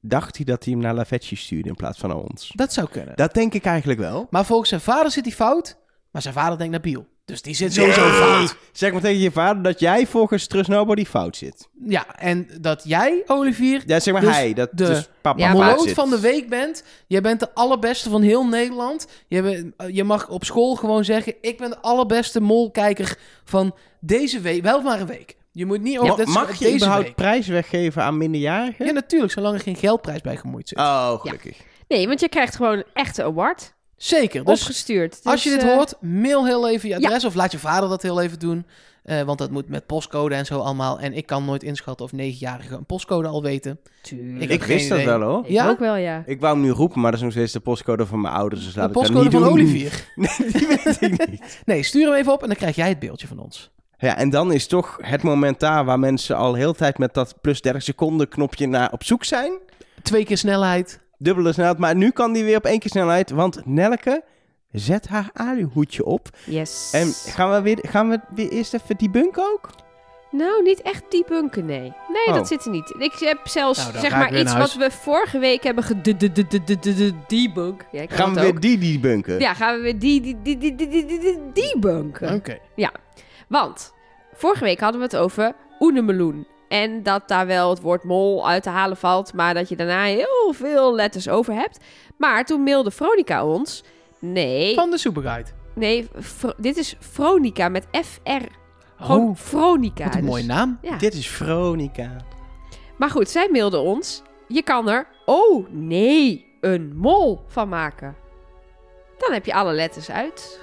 Dacht hij dat hij hem naar Lavetchi stuurde in plaats van naar ons? Dat zou kunnen. Dat denk ik eigenlijk wel. Maar volgens zijn vader zit hij fout. Maar zijn vader denkt naar Biel. Dus die zit sowieso fout. Zeg maar tegen je vader dat jij volgens Trust Nobody fout zit. Ja, en dat jij, Olivier, Ja, zeg maar Dus hij. Dat, de dus papa Ja, fout zit. van de week bent. Jij bent de allerbeste van heel Nederland. Je, je mag op school gewoon zeggen... ik ben de allerbeste molkijker van deze week. Wel maar een week. Je moet niet over... Mag je deze überhaupt week. prijs weggeven aan minderjarigen? Ja, natuurlijk. Zolang er geen geldprijs bij gemoeid zit. Oh, gelukkig. Nee, want je krijgt gewoon een echte award Zeker. Dus opgestuurd. als je Dus, dit eh, hoort, mail heel even je adres. Of laat je vader dat heel even doen. Eh, want dat moet met postcode en zo allemaal. En ik kan nooit inschatten of negenjarigen een postcode al weten. tuurlijk. Ik Ik, wist dat wel hoor. Ik Ja? ook wel, ja. Ik wou hem nu roepen, maar dat is nog steeds de postcode van mijn ouders. Dus laat de ik dat postcode niet van doen. Olivier. (laughs) Nee, die weet ik niet. (laughs) Nee, stuur hem even op en dan krijg jij het beeldje van ons. Ja, en dan is toch het moment daar waar mensen al heel de tijd met dat plus 30 seconden knopje naar op zoek zijn. Twee keer snelheid. Dubbele snelheid, maar nu kan die weer op één keer snelheid. Want Nelke zet haar aluhoedje op. Yes. En gaan we, weer, gaan we weer eerst even die bunk ook? Nou, niet echt debunken, nee. Nee, Oh. dat zit er niet. Ik heb zelfs, Nou, zeg maar, iets wat we vorige week hebben gedebunk. Ja, Gaan we weer die die bunken? Ja, gaan we weer die, die, die, die, die, die, die, die debunken. Oké. Want, vorige week hadden we het over oenemeloen. En dat daar wel het woord mol uit te halen valt, maar dat je daarna heel veel letters over hebt. Maar toen mailde Veronica ons... Nee, Van de Superguide. nee, dit is Veronica met F-R. Gewoon Oh, Veronica. wat een dus- mooie naam. Ja. Dit is Veronica. Maar goed, zij mailde ons. Je kan er, oh nee, een mol van maken. Dan heb je alle letters uit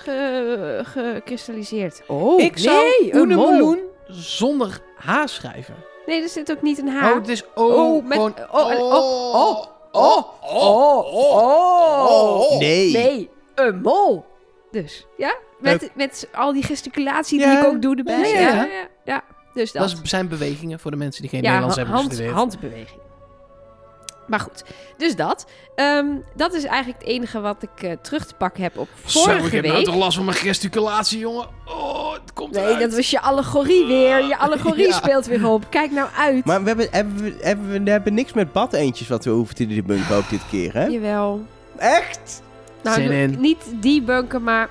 gekristalliseerd. Oh, ik zou nee, een mol. Zonder H schrijven. Nee, er zit ook niet een H. Oh, het is O. Oh, met- gewoon- oh, en- oh, oh, oh, oh, oh. Nee. Nee, een mol. Dus, ja? Met, met al die gesticulatie die ik ook doe erbij. Ja, Ja, ja. Dus dat. Dat zijn bewegingen voor de mensen die geen Nederlands hebben gestudeerd. handbeweging. Maar goed, dus dat. Ehm, dat is eigenlijk het enige wat ik eh, terug te pakken heb op vorige Zo, ik heb week. nou toch last van mijn gesticulatie, jongen. Oh, het komt Nee, eruit. dat was je allegorie weer. Je (laughs) allegorie Ja. speelt weer op. Kijk nou uit. Maar we hebben, hebben, we, hebben, we, we hebben niks met badeentjes wat we hoeven te debunken ook dit keer, hè? Jawel. Echt? Nou, Zin in. niet die bunker, maar...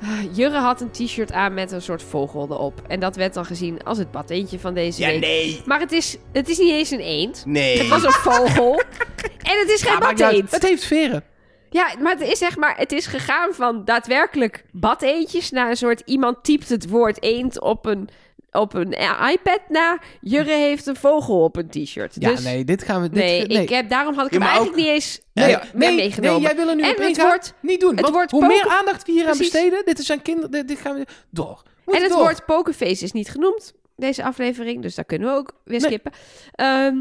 (sighs) Jurre had een t-shirt aan met een soort vogel erop. En dat werd dan gezien als het badeentje van deze Ja, week. nee. Maar het is, het is niet eens een eend. Nee. Het was een vogel. (laughs) en het is geen Ja, badeend. Het heeft veren. Ja, maar het is zeg maar, het is gegaan van daadwerkelijk badeentjes naar een soort iemand typt het woord eend op een, op een iPad naar Jurre heeft een vogel op een t-shirt. Ja, dus, nee, dit gaan we... Dit, nee, nee. Ik heb, daarom had ik Ja, hem eigenlijk ook- niet eens Nee, mee, nee, meegenomen. nee, jij wil er nu En op het ingaan. wordt- Niet doen. het want wordt hoe poker- meer aandacht we hier aan besteden... Dit zijn kinderen... Dit, dit gaan we door. Moet en het door. woord pokerface is niet genoemd, deze aflevering. Dus daar kunnen we ook weer skippen. Ehm,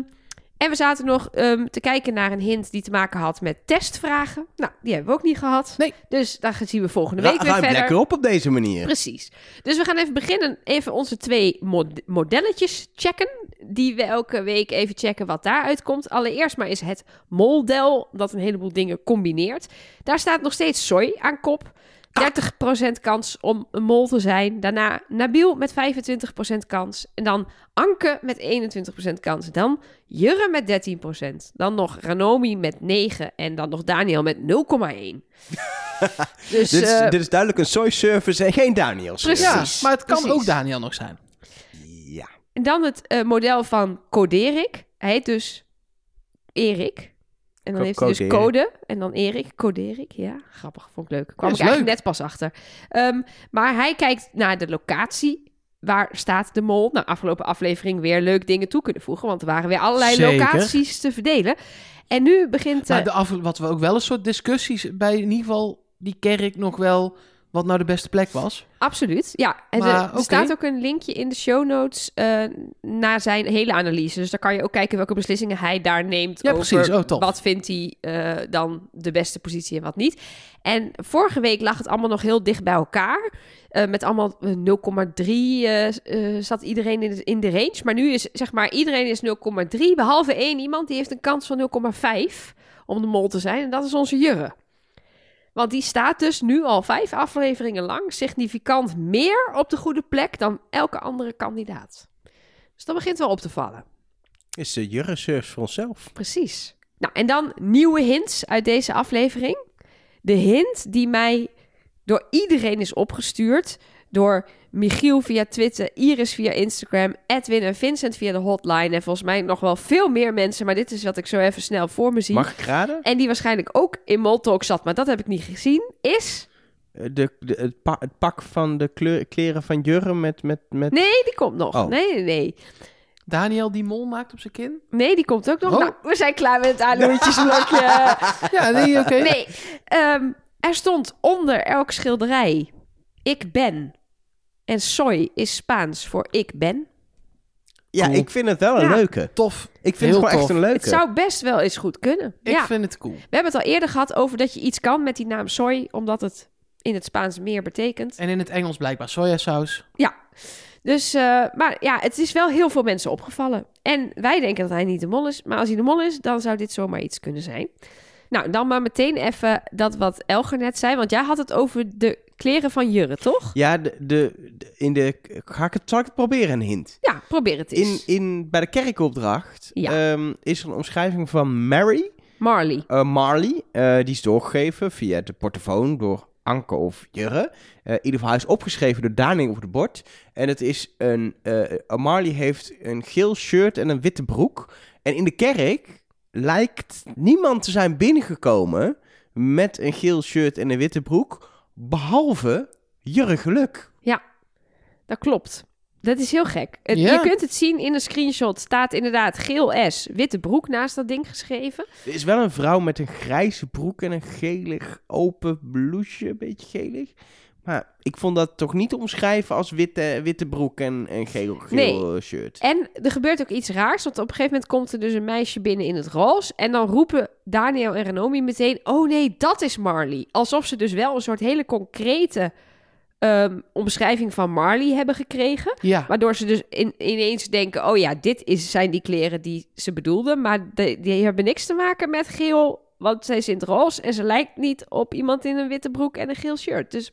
En we zaten nog ehm, te kijken naar een hint die te maken had met testvragen. Nou, die hebben we ook niet gehad. Nee. Dus daar zien we volgende Ra week weer verder. lekker op op deze manier. Precies. Dus we gaan even beginnen, even onze twee mod- modelletjes checken. Die we elke week even checken wat daaruit komt. Allereerst maar is het moldel, dat een heleboel dingen combineert. Daar staat nog steeds soy aan kop. 30% kans om een mol te zijn. Daarna Nabil met 25% kans. En dan Anke met 21% kans. Dan Jurre met 13%. Dan nog Ranomi met 9%. En dan nog Daniel met 0,1%. (laughs) dus dit, is, eh, dit is duidelijk een soy service en geen Daniels. Precies. Ja, maar het kan precies. ook Daniel nog zijn. Ja. En dan het eh, model van Coderik. Hij heet dus Erik. En dan Co- heeft hij dus code. En dan Erik. Coderik, ja. Grappig, vond ik leuk. Kwam ik eigenlijk leuk. net pas achter. Ehm, maar hij kijkt naar de locatie. Waar staat de mol? Nou, afgelopen aflevering weer leuk dingen toe kunnen voegen. Want er waren weer allerlei Zeker. locaties te verdelen. En nu begint... Maar eh, de af, wat we ook wel een soort discussies bij in ieder geval die kerk nog wel wat nou de beste plek was. Absoluut, ja. En Maar, er, er staat ook een linkje in de show notes eh, naar zijn hele analyse. Dus daar kan je ook kijken welke beslissingen hij daar neemt Ja, over precies. Oh, wat vindt hij eh, dan de beste positie en wat niet. En vorige week lag het allemaal nog heel dicht bij elkaar. Eh, met allemaal eh, 0,3 eh, eh, zat iedereen in de, in de range. Maar nu is zeg maar iedereen is 0,3, behalve één iemand die heeft een kans van 0,5 om de mol te zijn. En dat is onze Jurre. Want die staat dus nu al vijf afleveringen lang significant meer op de goede plek dan elke andere kandidaat. Dus dat begint wel op te vallen. Is de Jurre service voor onszelf. Precies. Nou, en dan nieuwe hints uit deze aflevering. De hint die mij door iedereen is opgestuurd. Door Michiel via Twitter, Iris via Instagram, Edwin en Vincent via de hotline. En volgens mij nog wel veel meer mensen. Maar dit is wat ik zo even snel voor me zie. Mag ik raden? En die waarschijnlijk ook in Moltalk zat, maar dat heb ik niet gezien. Is... Eh, De, de, het, pa- het pak van de kleur, kleren van Jurre met... met, met... Nee, die komt nog. Oh. Nee, nee, nee. Daniel die mol maakt op zijn kin. Nee, die komt ook nog. Oh. Nou, we zijn klaar met het aanhoedjesblokje. (laughs) Ja, nee, oké. nee, ehm, er stond onder elk schilderij... Ik ben. En soy is Spaans voor ik ben. Ja, Cool. ik vind het wel een Ja. leuke. Tof. Ik vind Heel het gewoon echt een leuke. Het zou best wel eens goed kunnen. Ik ja, vind het cool. we hebben het al eerder gehad over dat je iets kan met die naam soy... omdat het in het Spaans meer betekent. En in het Engels blijkbaar sojasaus. Ja, dus, eh, maar ja, het is wel heel veel mensen opgevallen. En wij denken dat hij niet de mol is. Maar als hij de mol is, dan zou dit zomaar iets kunnen zijn. Nou, dan maar meteen even dat wat Elger net zei. Want jij had het over de kleren van Jurre, toch? Ja, de, de, de- in de... Ga ik het, zal ik het proberen, een hint? Ja, probeer het In, eens. in, bij de kerkopdracht Ja. ehm, is er een omschrijving van Mary Marley. eh, Marley. eh, die is doorgegeven via de portofoon door Anke of Jurre. Eh, in ieder geval, hij is opgeschreven door Daniel op het bord. En het is een... Marley heeft een geel shirt en een witte broek. En in de kerk lijkt niemand te zijn binnengekomen met een geel shirt en een witte broek. Behalve Jurre Geluk. Dat klopt. Dat is heel gek. Het- Ja. Je kunt het zien in een screenshot. Staat inderdaad geel S, witte broek naast dat ding geschreven. Er is wel een vrouw met een grijze broek en een gelig open blouseje, een beetje gelig. Maar ik vond dat toch niet te omschrijven als witte, witte broek en een geel, geel shirt. En er gebeurt ook iets raars, want op een gegeven moment komt er dus een meisje binnen in het roze. En dan roepen Daniel en Renomi meteen, oh nee, dat is Marley. Alsof ze dus wel een soort hele concrete ehm, omschrijving van Marley hebben gekregen. Ja. Waardoor ze dus in, ineens denken, oh ja, dit is, zijn die kleren die ze bedoelden. Maar de- die hebben niks te maken met geel, want zij is in het roze. En ze lijkt niet op iemand in een witte broek en een geel shirt. Dus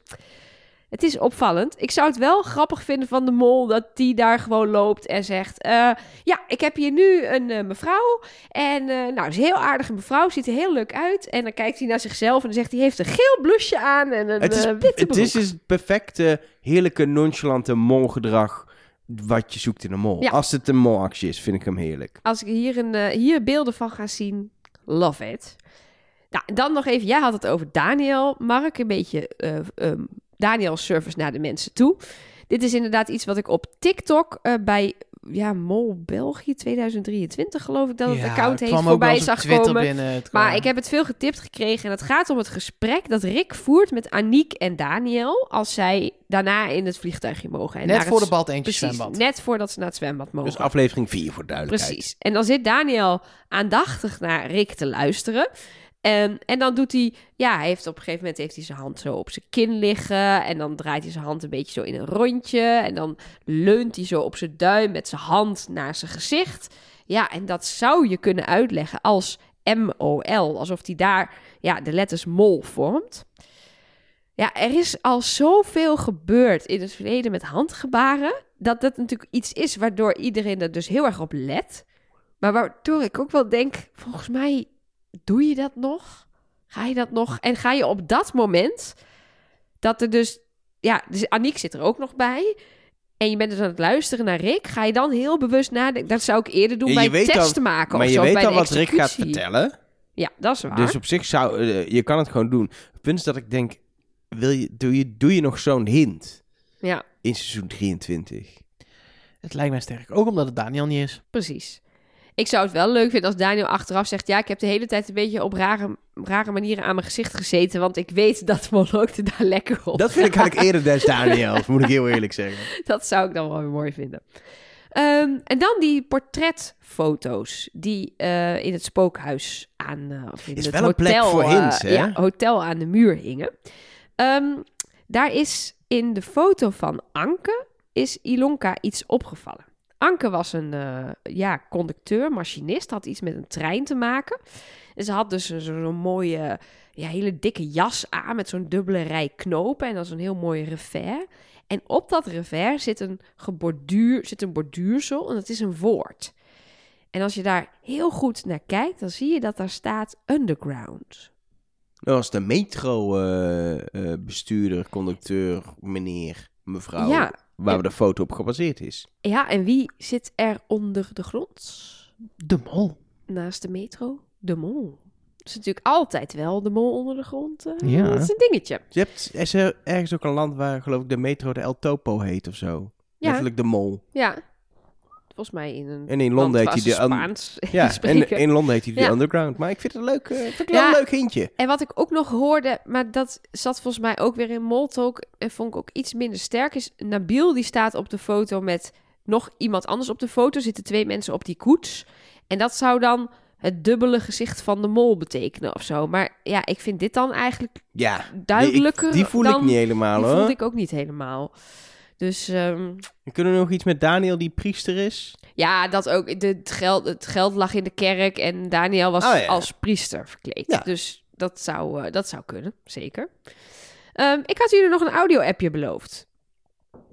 het is opvallend. Ik zou het wel grappig vinden van de mol dat die daar gewoon loopt en zegt: eh, Ja, ik heb hier nu een eh, mevrouw. En eh, nou, is een heel aardige mevrouw, ziet er heel leuk uit. En dan kijkt hij naar zichzelf en dan zegt hij: Heeft een geel blouseje aan en een Het is, witte het broek. is dus het perfecte, heerlijke, nonchalante molgedrag wat je zoekt in een mol. Ja. Als het een molactie is, vind ik hem heerlijk. Als ik hier, een, hier beelden van ga zien, love it. Nou, dan nog even, jij had het over Daniel. Mark, een beetje eh Daniel service naar de mensen toe. Dit is inderdaad iets wat ik op TikTok eh, bij ja, Mol België 2023 geloof ik dat het Ja, account wel voorbij zag Twitter komen. binnen. Maar ik heb het veel getipt gekregen en het gaat om het gesprek dat Rick voert met Aniek en Daniel als zij daarna in het vliegtuigje mogen. En Net naar voor het- de bal eentje Precies, zwembad. net voordat ze naar het zwembad mogen. Dus aflevering 4 voor duidelijkheid. Precies. En dan zit Daniel aandachtig naar Rick te luisteren. En, en dan doet hij, ja, hij heeft op een gegeven moment heeft hij zijn hand zo op zijn kin liggen. En dan draait hij zijn hand een beetje zo in een rondje. En dan leunt hij zo op zijn duim met zijn hand naar zijn gezicht. Ja, en dat zou je kunnen uitleggen als M-O-L. Alsof hij daar ja, de letters mol vormt. Ja, er is al zoveel gebeurd in het verleden met handgebaren. Dat dat natuurlijk iets is waardoor iedereen er dus heel erg op let. Maar waardoor ik ook wel denk, volgens mij doe je dat nog? Ga je dat nog? En ga je op dat moment, dat er dus, ja, dus Aniek zit er ook nog bij. En je bent dus aan het luisteren naar Rick. Ga je dan heel bewust nadenken? Dat zou ik eerder doen Ja, bij weet testen dan- maken Maar of je zo. weet bij al wat Rick gaat executie. vertellen. Ja, dat is waar. Dus op zich zou... eh, je kan het gewoon doen. Het punt is dat ik denk... Wil je, doe, je, doe je nog zo'n hint Ja, in seizoen 23? Het lijkt mij sterk. Ook omdat het Daniel niet is. precies. Ik zou het wel leuk vinden als Daniel achteraf zegt... ja, ik heb de hele tijd een beetje op rare, rare manieren aan mijn gezicht gezeten... want ik weet (laughs) dat Molokte daar lekker op Dat vind ik eigenlijk eerder des Daniels, moet ik heel eerlijk zeggen. (laughs) Dat zou ik dan wel weer mooi vinden. Ehm, en dan die portretfoto's die eh, in het spookhuis aan... eh, of in Is het wel een plek hotel, voor eh, hints, hè? Ja, hotel aan de muur hingen. Ehm, daar is in de foto van Anke is Ilonka iets opgevallen. Anke was een eh, ja, conducteur, machinist, had iets met een trein te maken. En ze had dus zo'n mooie, ja, hele dikke jas aan met zo'n dubbele rij knopen en dan zo'n heel mooi revers. En op dat revers zit een, geborduur, zit een borduursel en dat is een woord. En als je daar heel goed naar kijkt, dan zie je dat daar staat underground. Dat was de metro-bestuurder, conducteur, meneer, mevrouw. Ja. Waar we de foto op gebaseerd is. Ja, en wie zit er onder de grond? De mol. Naast de metro? De mol. Dat is natuurlijk altijd wel de mol onder de grond. eh, Ja. Dat is een dingetje. Je hebt, is er ergens ook een land waar geloof ik de metro de El Topo heet of zo? Ja. Letterlijk de mol. Ja. Volgens mij in een En in Londen heet hij de... Spaans (laughs) Ja, en in Londen heet hij de Ja. Underground. Maar ik vind het een leuk, vind ik wel Ja. een leuk hintje. En wat ik ook nog hoorde, maar dat zat volgens mij ook weer in Moltalk en vond ik ook iets minder sterk, is Nabil die staat op de foto met nog iemand anders op de foto. Zitten twee mensen op die koets. En dat zou dan het dubbele gezicht van de mol betekenen of zo. Maar ja, ik vind dit dan eigenlijk Ja, duidelijker die, ik- die voel dan... ik niet helemaal Die hoor. ik ook niet helemaal. Dus ehm, Kunnen we nog iets met Daniel die priester is? ja, dat ook. De, het, geld, het geld lag in de kerk en Daniel was Oh ja. als priester verkleed. Ja. Dus dat zou, eh, dat zou kunnen, zeker. Ehm, ik had jullie nog een audio-appje beloofd.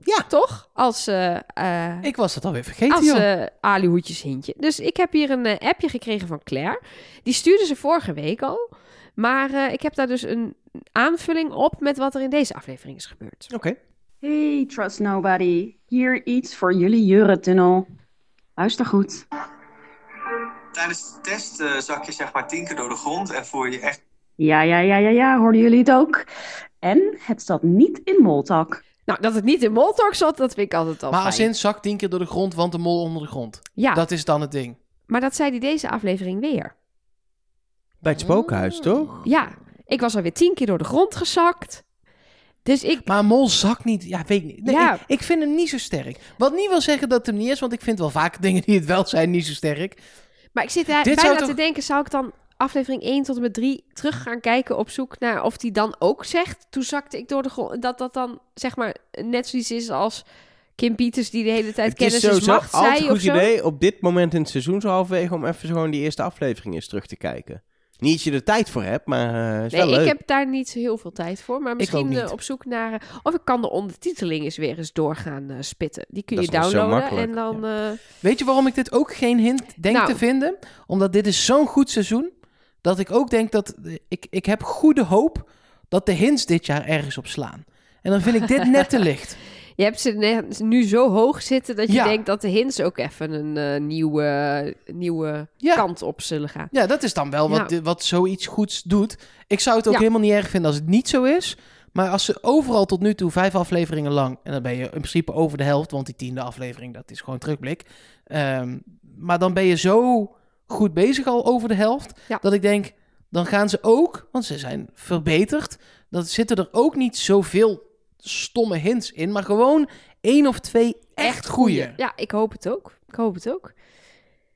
Ja. Toch? Als, eh eh, Ik was dat alweer vergeten, als joh. eh alihoedjes hintje. Dus ik heb hier een appje gekregen van Claire. Die stuurde ze vorige week al. Maar ik heb daar dus een aanvulling op met wat er in deze aflevering is gebeurd. Oké. Hey, Trust Nobody. Hier iets voor jullie Jurentunnel. Luister goed. Tijdens de test eh, zak je zeg maar tien keer door de grond en voer je echt Ja, ja, ja, ja, ja, hoorden jullie het ook? En het zat niet in Moltalk. Nou, dat het niet in Moltalk zat, dat vind ik altijd al Maar als fijn. in zak tien keer door de grond, want de mol onder de grond. Ja, Dat is dan het ding. maar dat zei hij deze aflevering weer. Bij het spookhuis, toch? Ja, ik was alweer tien keer door de grond gezakt. Dus ik... Maar een mol zakt niet. Ja, weet ik niet. Nee, Ja. ik, ik vind hem niet zo sterk. Wat niet wil zeggen dat het hem niet is, want ik vind wel vaak dingen die het wel zijn niet zo sterk. Maar ik zit daar Dit bijna te denken, zou ik dan aflevering 1 tot en met 3 terug gaan kijken op zoek naar of die dan ook zegt, toen zakte ik door de grond, dat dat dan zeg maar net zoiets is als Kim Pieters die de hele tijd Het is kennis is macht altijd zei een of goed zo. idee op dit moment in het seizoen zo halverwege om even zo gewoon die eerste aflevering eens terug te kijken. Niet dat je er tijd voor hebt, maar eh is Nee, wel ik leuk. heb daar niet zo heel veel tijd voor. Maar ook misschien niet. eh, op zoek naar... eh, of ik kan de ondertiteling eens weer eens doorgaan eh, spitten. Die kun Dat je is nog zo downloaden makkelijk, en dan... eh, Weet je waarom ik dit ook geen hint denk Nou. te vinden? Omdat dit is zo'n goed seizoen, dat ik ook denk dat... Ik, ik heb goede hoop dat de hints dit jaar ergens op slaan. En dan vind ik dit net te (laughs) licht. Je hebt ze nu zo hoog zitten dat je Ja. denkt dat de hints ook even een eh, nieuwe, nieuwe Ja. kant op zullen gaan. Ja, dat is dan wel wat, Ja. wat zoiets goeds doet. Ik zou het ook helemaal niet erg vinden als het niet zo is. Maar als ze overal tot nu toe vijf afleveringen lang... en dan ben je in principe over de helft... want die tiende aflevering, dat is gewoon terugblik. Ehm, maar dan ben je zo goed bezig al over de helft... Dat ik denk, dan gaan ze ook... want ze zijn verbeterd... dan zitten er ook niet zoveel stomme hints in... maar gewoon één of twee echt goeie. Ja, ik hoop het ook. Ik hoop het ook.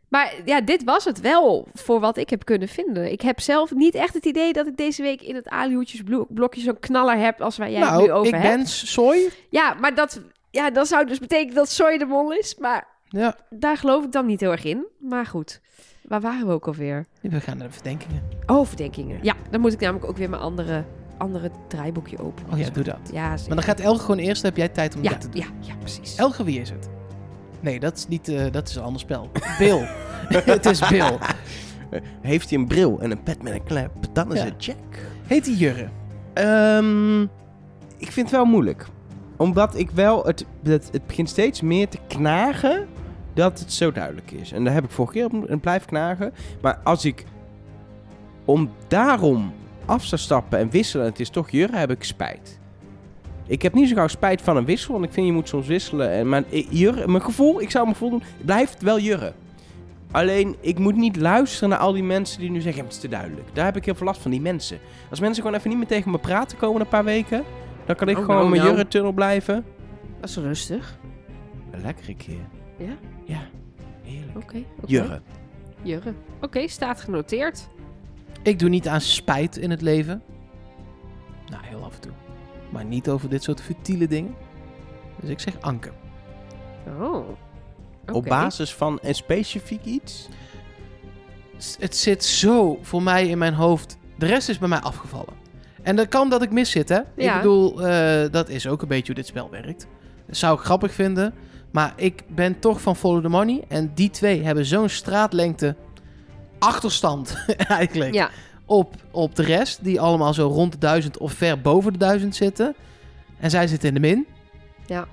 Maar ja, dit was het wel voor wat ik heb kunnen vinden. Ik heb zelf niet echt het idee dat ik deze week in het alihoedjesblokje zo'n knaller heb als waar jij het nu nou, over ik hebt. ben soy. Ja, maar dat, ja, dat zou dus betekenen dat Soy de mol is. Maar Ja, daar geloof ik dan niet heel erg in. Maar goed, waar waren we ook alweer? we gaan naar de verdenkingen. Oh, verdenkingen. Ja, dan moet ik namelijk ook weer mijn andere, andere draaiboekje openen. Oh ja, doe dat. Ja, zeker. Maar dan gaat Elge gewoon eerst, dan heb jij tijd om ja, dat te doen. ja, ja, precies. Elge, wie is het? Nee, dat is niet, eh, dat is een ander spel. Bill. (laughs) het is Bill. (laughs) Heeft hij een bril en een pet met een klep, dan is Ja. het Jack. Heet hij Jurre? Ehm, ik vind het wel moeilijk. Omdat ik wel... Het, het, het begint steeds meer te knagen dat het zo duidelijk is. En daar heb ik vorige keer op en blijf knagen. Maar als ik om daarom af zou stappen en wisselen... en het is toch Jurre, heb ik spijt. Ik heb niet zo gauw spijt van een wissel, want ik vind je moet soms wisselen. En, maar eh, Jurre, mijn gevoel, ik zou me gevoel doen, blijft wel Jurre. Alleen, ik moet niet luisteren naar al die mensen die nu zeggen, "Ja, het is te duidelijk. Daar heb ik heel veel last van, die mensen. Als mensen gewoon even niet meer tegen me praten komen een paar weken, dan kan ik Oh, gewoon nou, mijn nou. Jurre-tunnel blijven. Dat is rustig. Een lekkere keer. Ja? Ja, heerlijk. Oké. oké. Jurre. Jurre. Oké, staat genoteerd. Ik doe niet aan spijt in het leven. Nou, heel af en toe. Maar niet over dit soort futiele dingen. Dus ik zeg Anke. Oh. Op basis van een specifiek iets? S- Het zit zo voor mij in mijn hoofd. De rest is bij mij afgevallen. En dat kan dat ik mis zit, hè? Ik bedoel, eh, dat is ook een beetje hoe dit spel werkt. Dat zou ik grappig vinden. Maar ik ben toch van Follow the Money. En die twee hebben zo'n straatlengte achterstand (laughs) eigenlijk. Ja. op, op de rest. Die allemaal zo rond de duizend of ver boven de duizend zitten. En zij zitten in de min. Ja.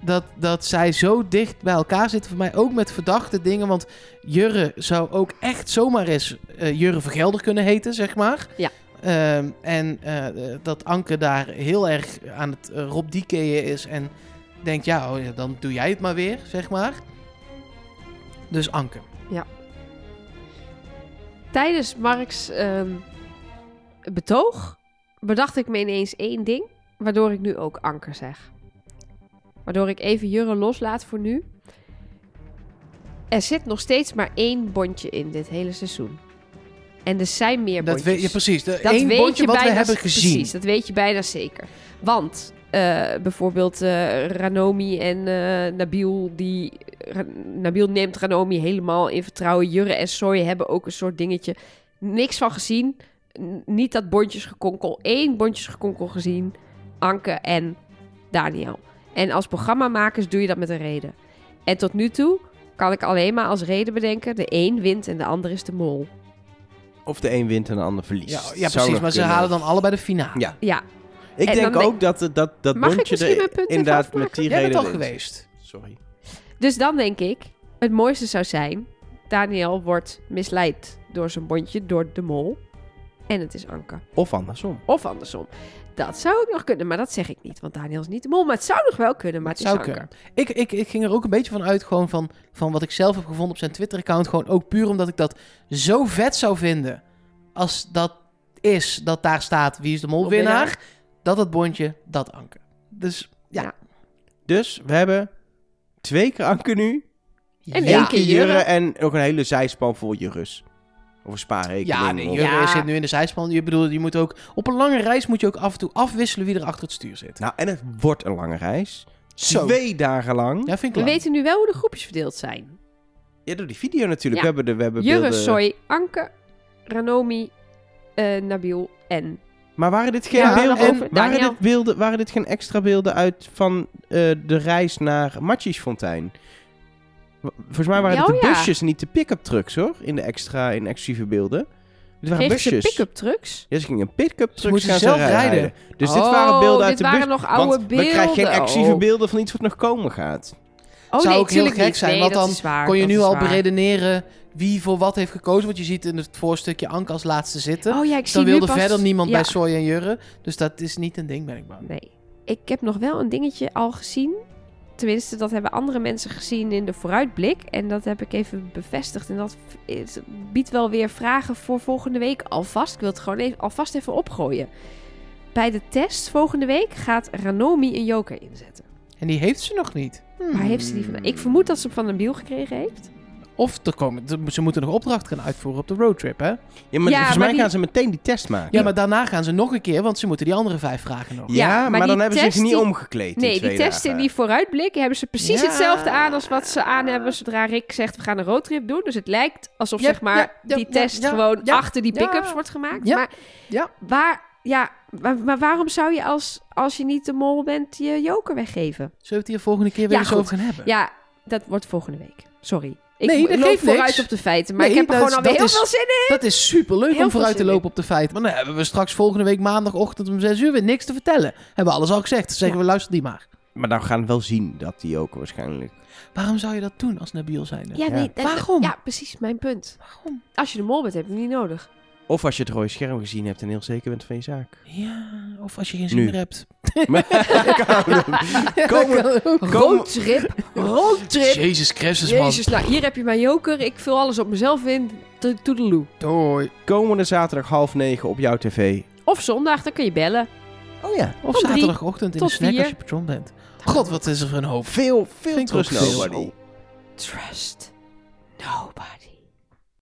Dat, dat zij zo dicht bij elkaar zitten. Voor mij ook met verdachte dingen. Want Jurre zou ook echt zomaar eens eh, Jurre Vergelder kunnen heten, zeg maar. Ja. Ehm, en eh, eh, dat Anke daar heel erg aan het uh, Rob Diekeën is. En denkt, ja, oh, ja, dan doe jij het maar weer, zeg maar. Dus Anke. Tijdens Marks ehm, betoog bedacht ik me ineens één ding, waardoor ik nu ook anker zeg. Waardoor ik even Jurre loslaat voor nu. Er zit nog steeds maar één bondje in dit hele seizoen. En er zijn meer Dat bondjes. weet je precies. De Dat één weet bondje je wat bijna, we hebben gezien. Precies, dat weet je bijna zeker. Want bijvoorbeeld eh, Ranomi en eh, Nabil, die, Nabil neemt Ranomi helemaal in vertrouwen. Jurre en Soy hebben ook een soort dingetje. Niks van gezien. N- niet dat bondjesgekonkel. Eén bondjesgekonkel gezien. Anke en Daniel. En als programmamakers doe je dat met een reden. En tot nu toe kan ik alleen maar als reden bedenken... de een wint en de ander is de mol. Of de een wint en de ander verliest. Ja, precies. Maar ze halen dan allebei de finale. Ja. Ja, Ik En denk ook dat, dat dat Mag ik bondje misschien mijn punt even inderdaad met die bent reden al zit. geweest. Sorry. Dus dan denk ik, het mooiste zou zijn... Daniel wordt misleid door zijn bondje, door de mol. En het is Anke. Of andersom. Of andersom. Dat zou ook nog kunnen, maar dat zeg ik niet. Want Daniel is niet de mol. Maar het zou nog wel kunnen, maar het, Het zou is Anke. kunnen. Ik, ik, ik ging er ook een beetje van uit, gewoon van, van wat ik zelf heb gevonden op zijn Twitter-account. Gewoon ook puur omdat ik dat zo vet zou vinden. Als dat is, dat daar staat wie is de mol winnaar. Molwinnaar. Dat het bondje, dat Anke. Dus ja. Ja. Dus we hebben twee keer Anke nu. En Ja. één keer Jurre en ook een hele zijspan voor Jurus. Of een spaarrekening. Ja, nee, of- Jurre Ja. zit nu in de zijspan. Je bedoelt, je moet ook op een lange reis moet je ook af en toe afwisselen wie er achter het stuur zit. Nou, en het wordt een lange reis. Zo. Twee dagen lang. Ja, vind ik We lang. weten nu wel hoe de groepjes verdeeld zijn. Ja, door die video natuurlijk. Ja. We hebben, de, we hebben Jurre, beelden... Soy, Anke, Ranomi, eh, Nabil en... Maar waren dit geen Ja, beelden? en waren, Daniel. dit beelden waren dit geen extra beelden uit van eh, de reis naar Matjesfontein? Volgens mij waren het de oh ja. busjes, niet de pick-up trucks hoor. In de extra, in exclusieve beelden. Dit waren ze busjes. pick-up trucks? Ja, ze gingen pick-up trucks moesten gaan zelf ze rijden. Dus dit Oh, waren beelden uit dit de bus. waren nog oude want we krijgen geen beelden. exclusieve Oh. beelden van iets wat nog komen gaat. Oh Zou nee, ook heel gek niet. zijn, Nee, want dan Kon je nu al beredeneren wie voor wat heeft gekozen. Want je ziet in het voorstukje Anke als laatste zitten. Oh ja, ik zie Dan wilde pas- verder niemand Ja. bij Soy en Jurre. Dus dat is niet een ding, ben ik bang. Nee. Ik heb nog wel een dingetje al gezien. Tenminste, dat hebben andere mensen gezien in de vooruitblik. En dat heb ik even bevestigd. En dat is- biedt wel weer vragen voor volgende week alvast. Ik wil het gewoon even, alvast even opgooien. Bij de test volgende week gaat Ranomi een joker inzetten. En die heeft ze nog niet. Waar heeft ze die vandaan? Ik vermoed dat ze hem van een biel gekregen heeft. Of er komen, ze moeten nog opdrachten gaan uitvoeren op de roadtrip, hè? Ja, maar Ja, volgens mij die- gaan ze meteen die test maken. Ja, maar daarna gaan ze nog een keer, want ze moeten die andere vijf vragen nog. Ja, Ja, maar, maar dan die hebben ze zich niet die- omgekleed. in Nee, die twee test in die vooruitblik hebben ze precies Ja. hetzelfde aan als wat ze aan hebben zodra Rick zegt we gaan een roadtrip doen. Dus het lijkt alsof Ja, zeg maar ja, ja, die ja, test ja, gewoon ja, achter die ja. pick-ups wordt gemaakt. Ja, Maar ja. waar, ja, maar, maar waarom zou je als, als je niet de mol bent je joker weggeven? Zullen we het hier volgende keer weer Ja, eens goed. over gaan hebben? Ja, dat wordt volgende week. Sorry. Ik Nee, dat loop geeft vooruit niks. op de feiten, maar Nee, ik heb er gewoon alweer heel dat is- veel zin in. Dat is superleuk Heel om vooruit te in. lopen op de feiten. Maar dan hebben we straks volgende week maandagochtend om 6 uur weer niks te vertellen. Hebben we alles al gezegd. Dan zeggen we, luister die maar. Maar dan gaan we wel zien dat die ook waarschijnlijk... Waarom zou je dat doen als Nabil zijn? Ja, nee, Waarom? Ja, precies, mijn punt. Waarom? Als je de mol bent, heb je hem niet nodig. Of als je het rode scherm gezien hebt en heel zeker bent van je zaak. Ja, of als je geen zin Nu. meer hebt. (laughs) Komen- (laughs) Kom- Roadtrip, roadtrip. Jezus Christus, man. Jezus, nou hier heb je mijn joker. Ik vul alles op mezelf in. To- Toedeloe. Doei. Komende zaterdag half negen op jouw tv. Of zondag, dan kun je bellen. Oh ja. Of Tot drie, zaterdagochtend in tot de snack vier. als je patron bent. God, wat is er voor een hoop. Veel, veel ook trust nobody. Trust nobody.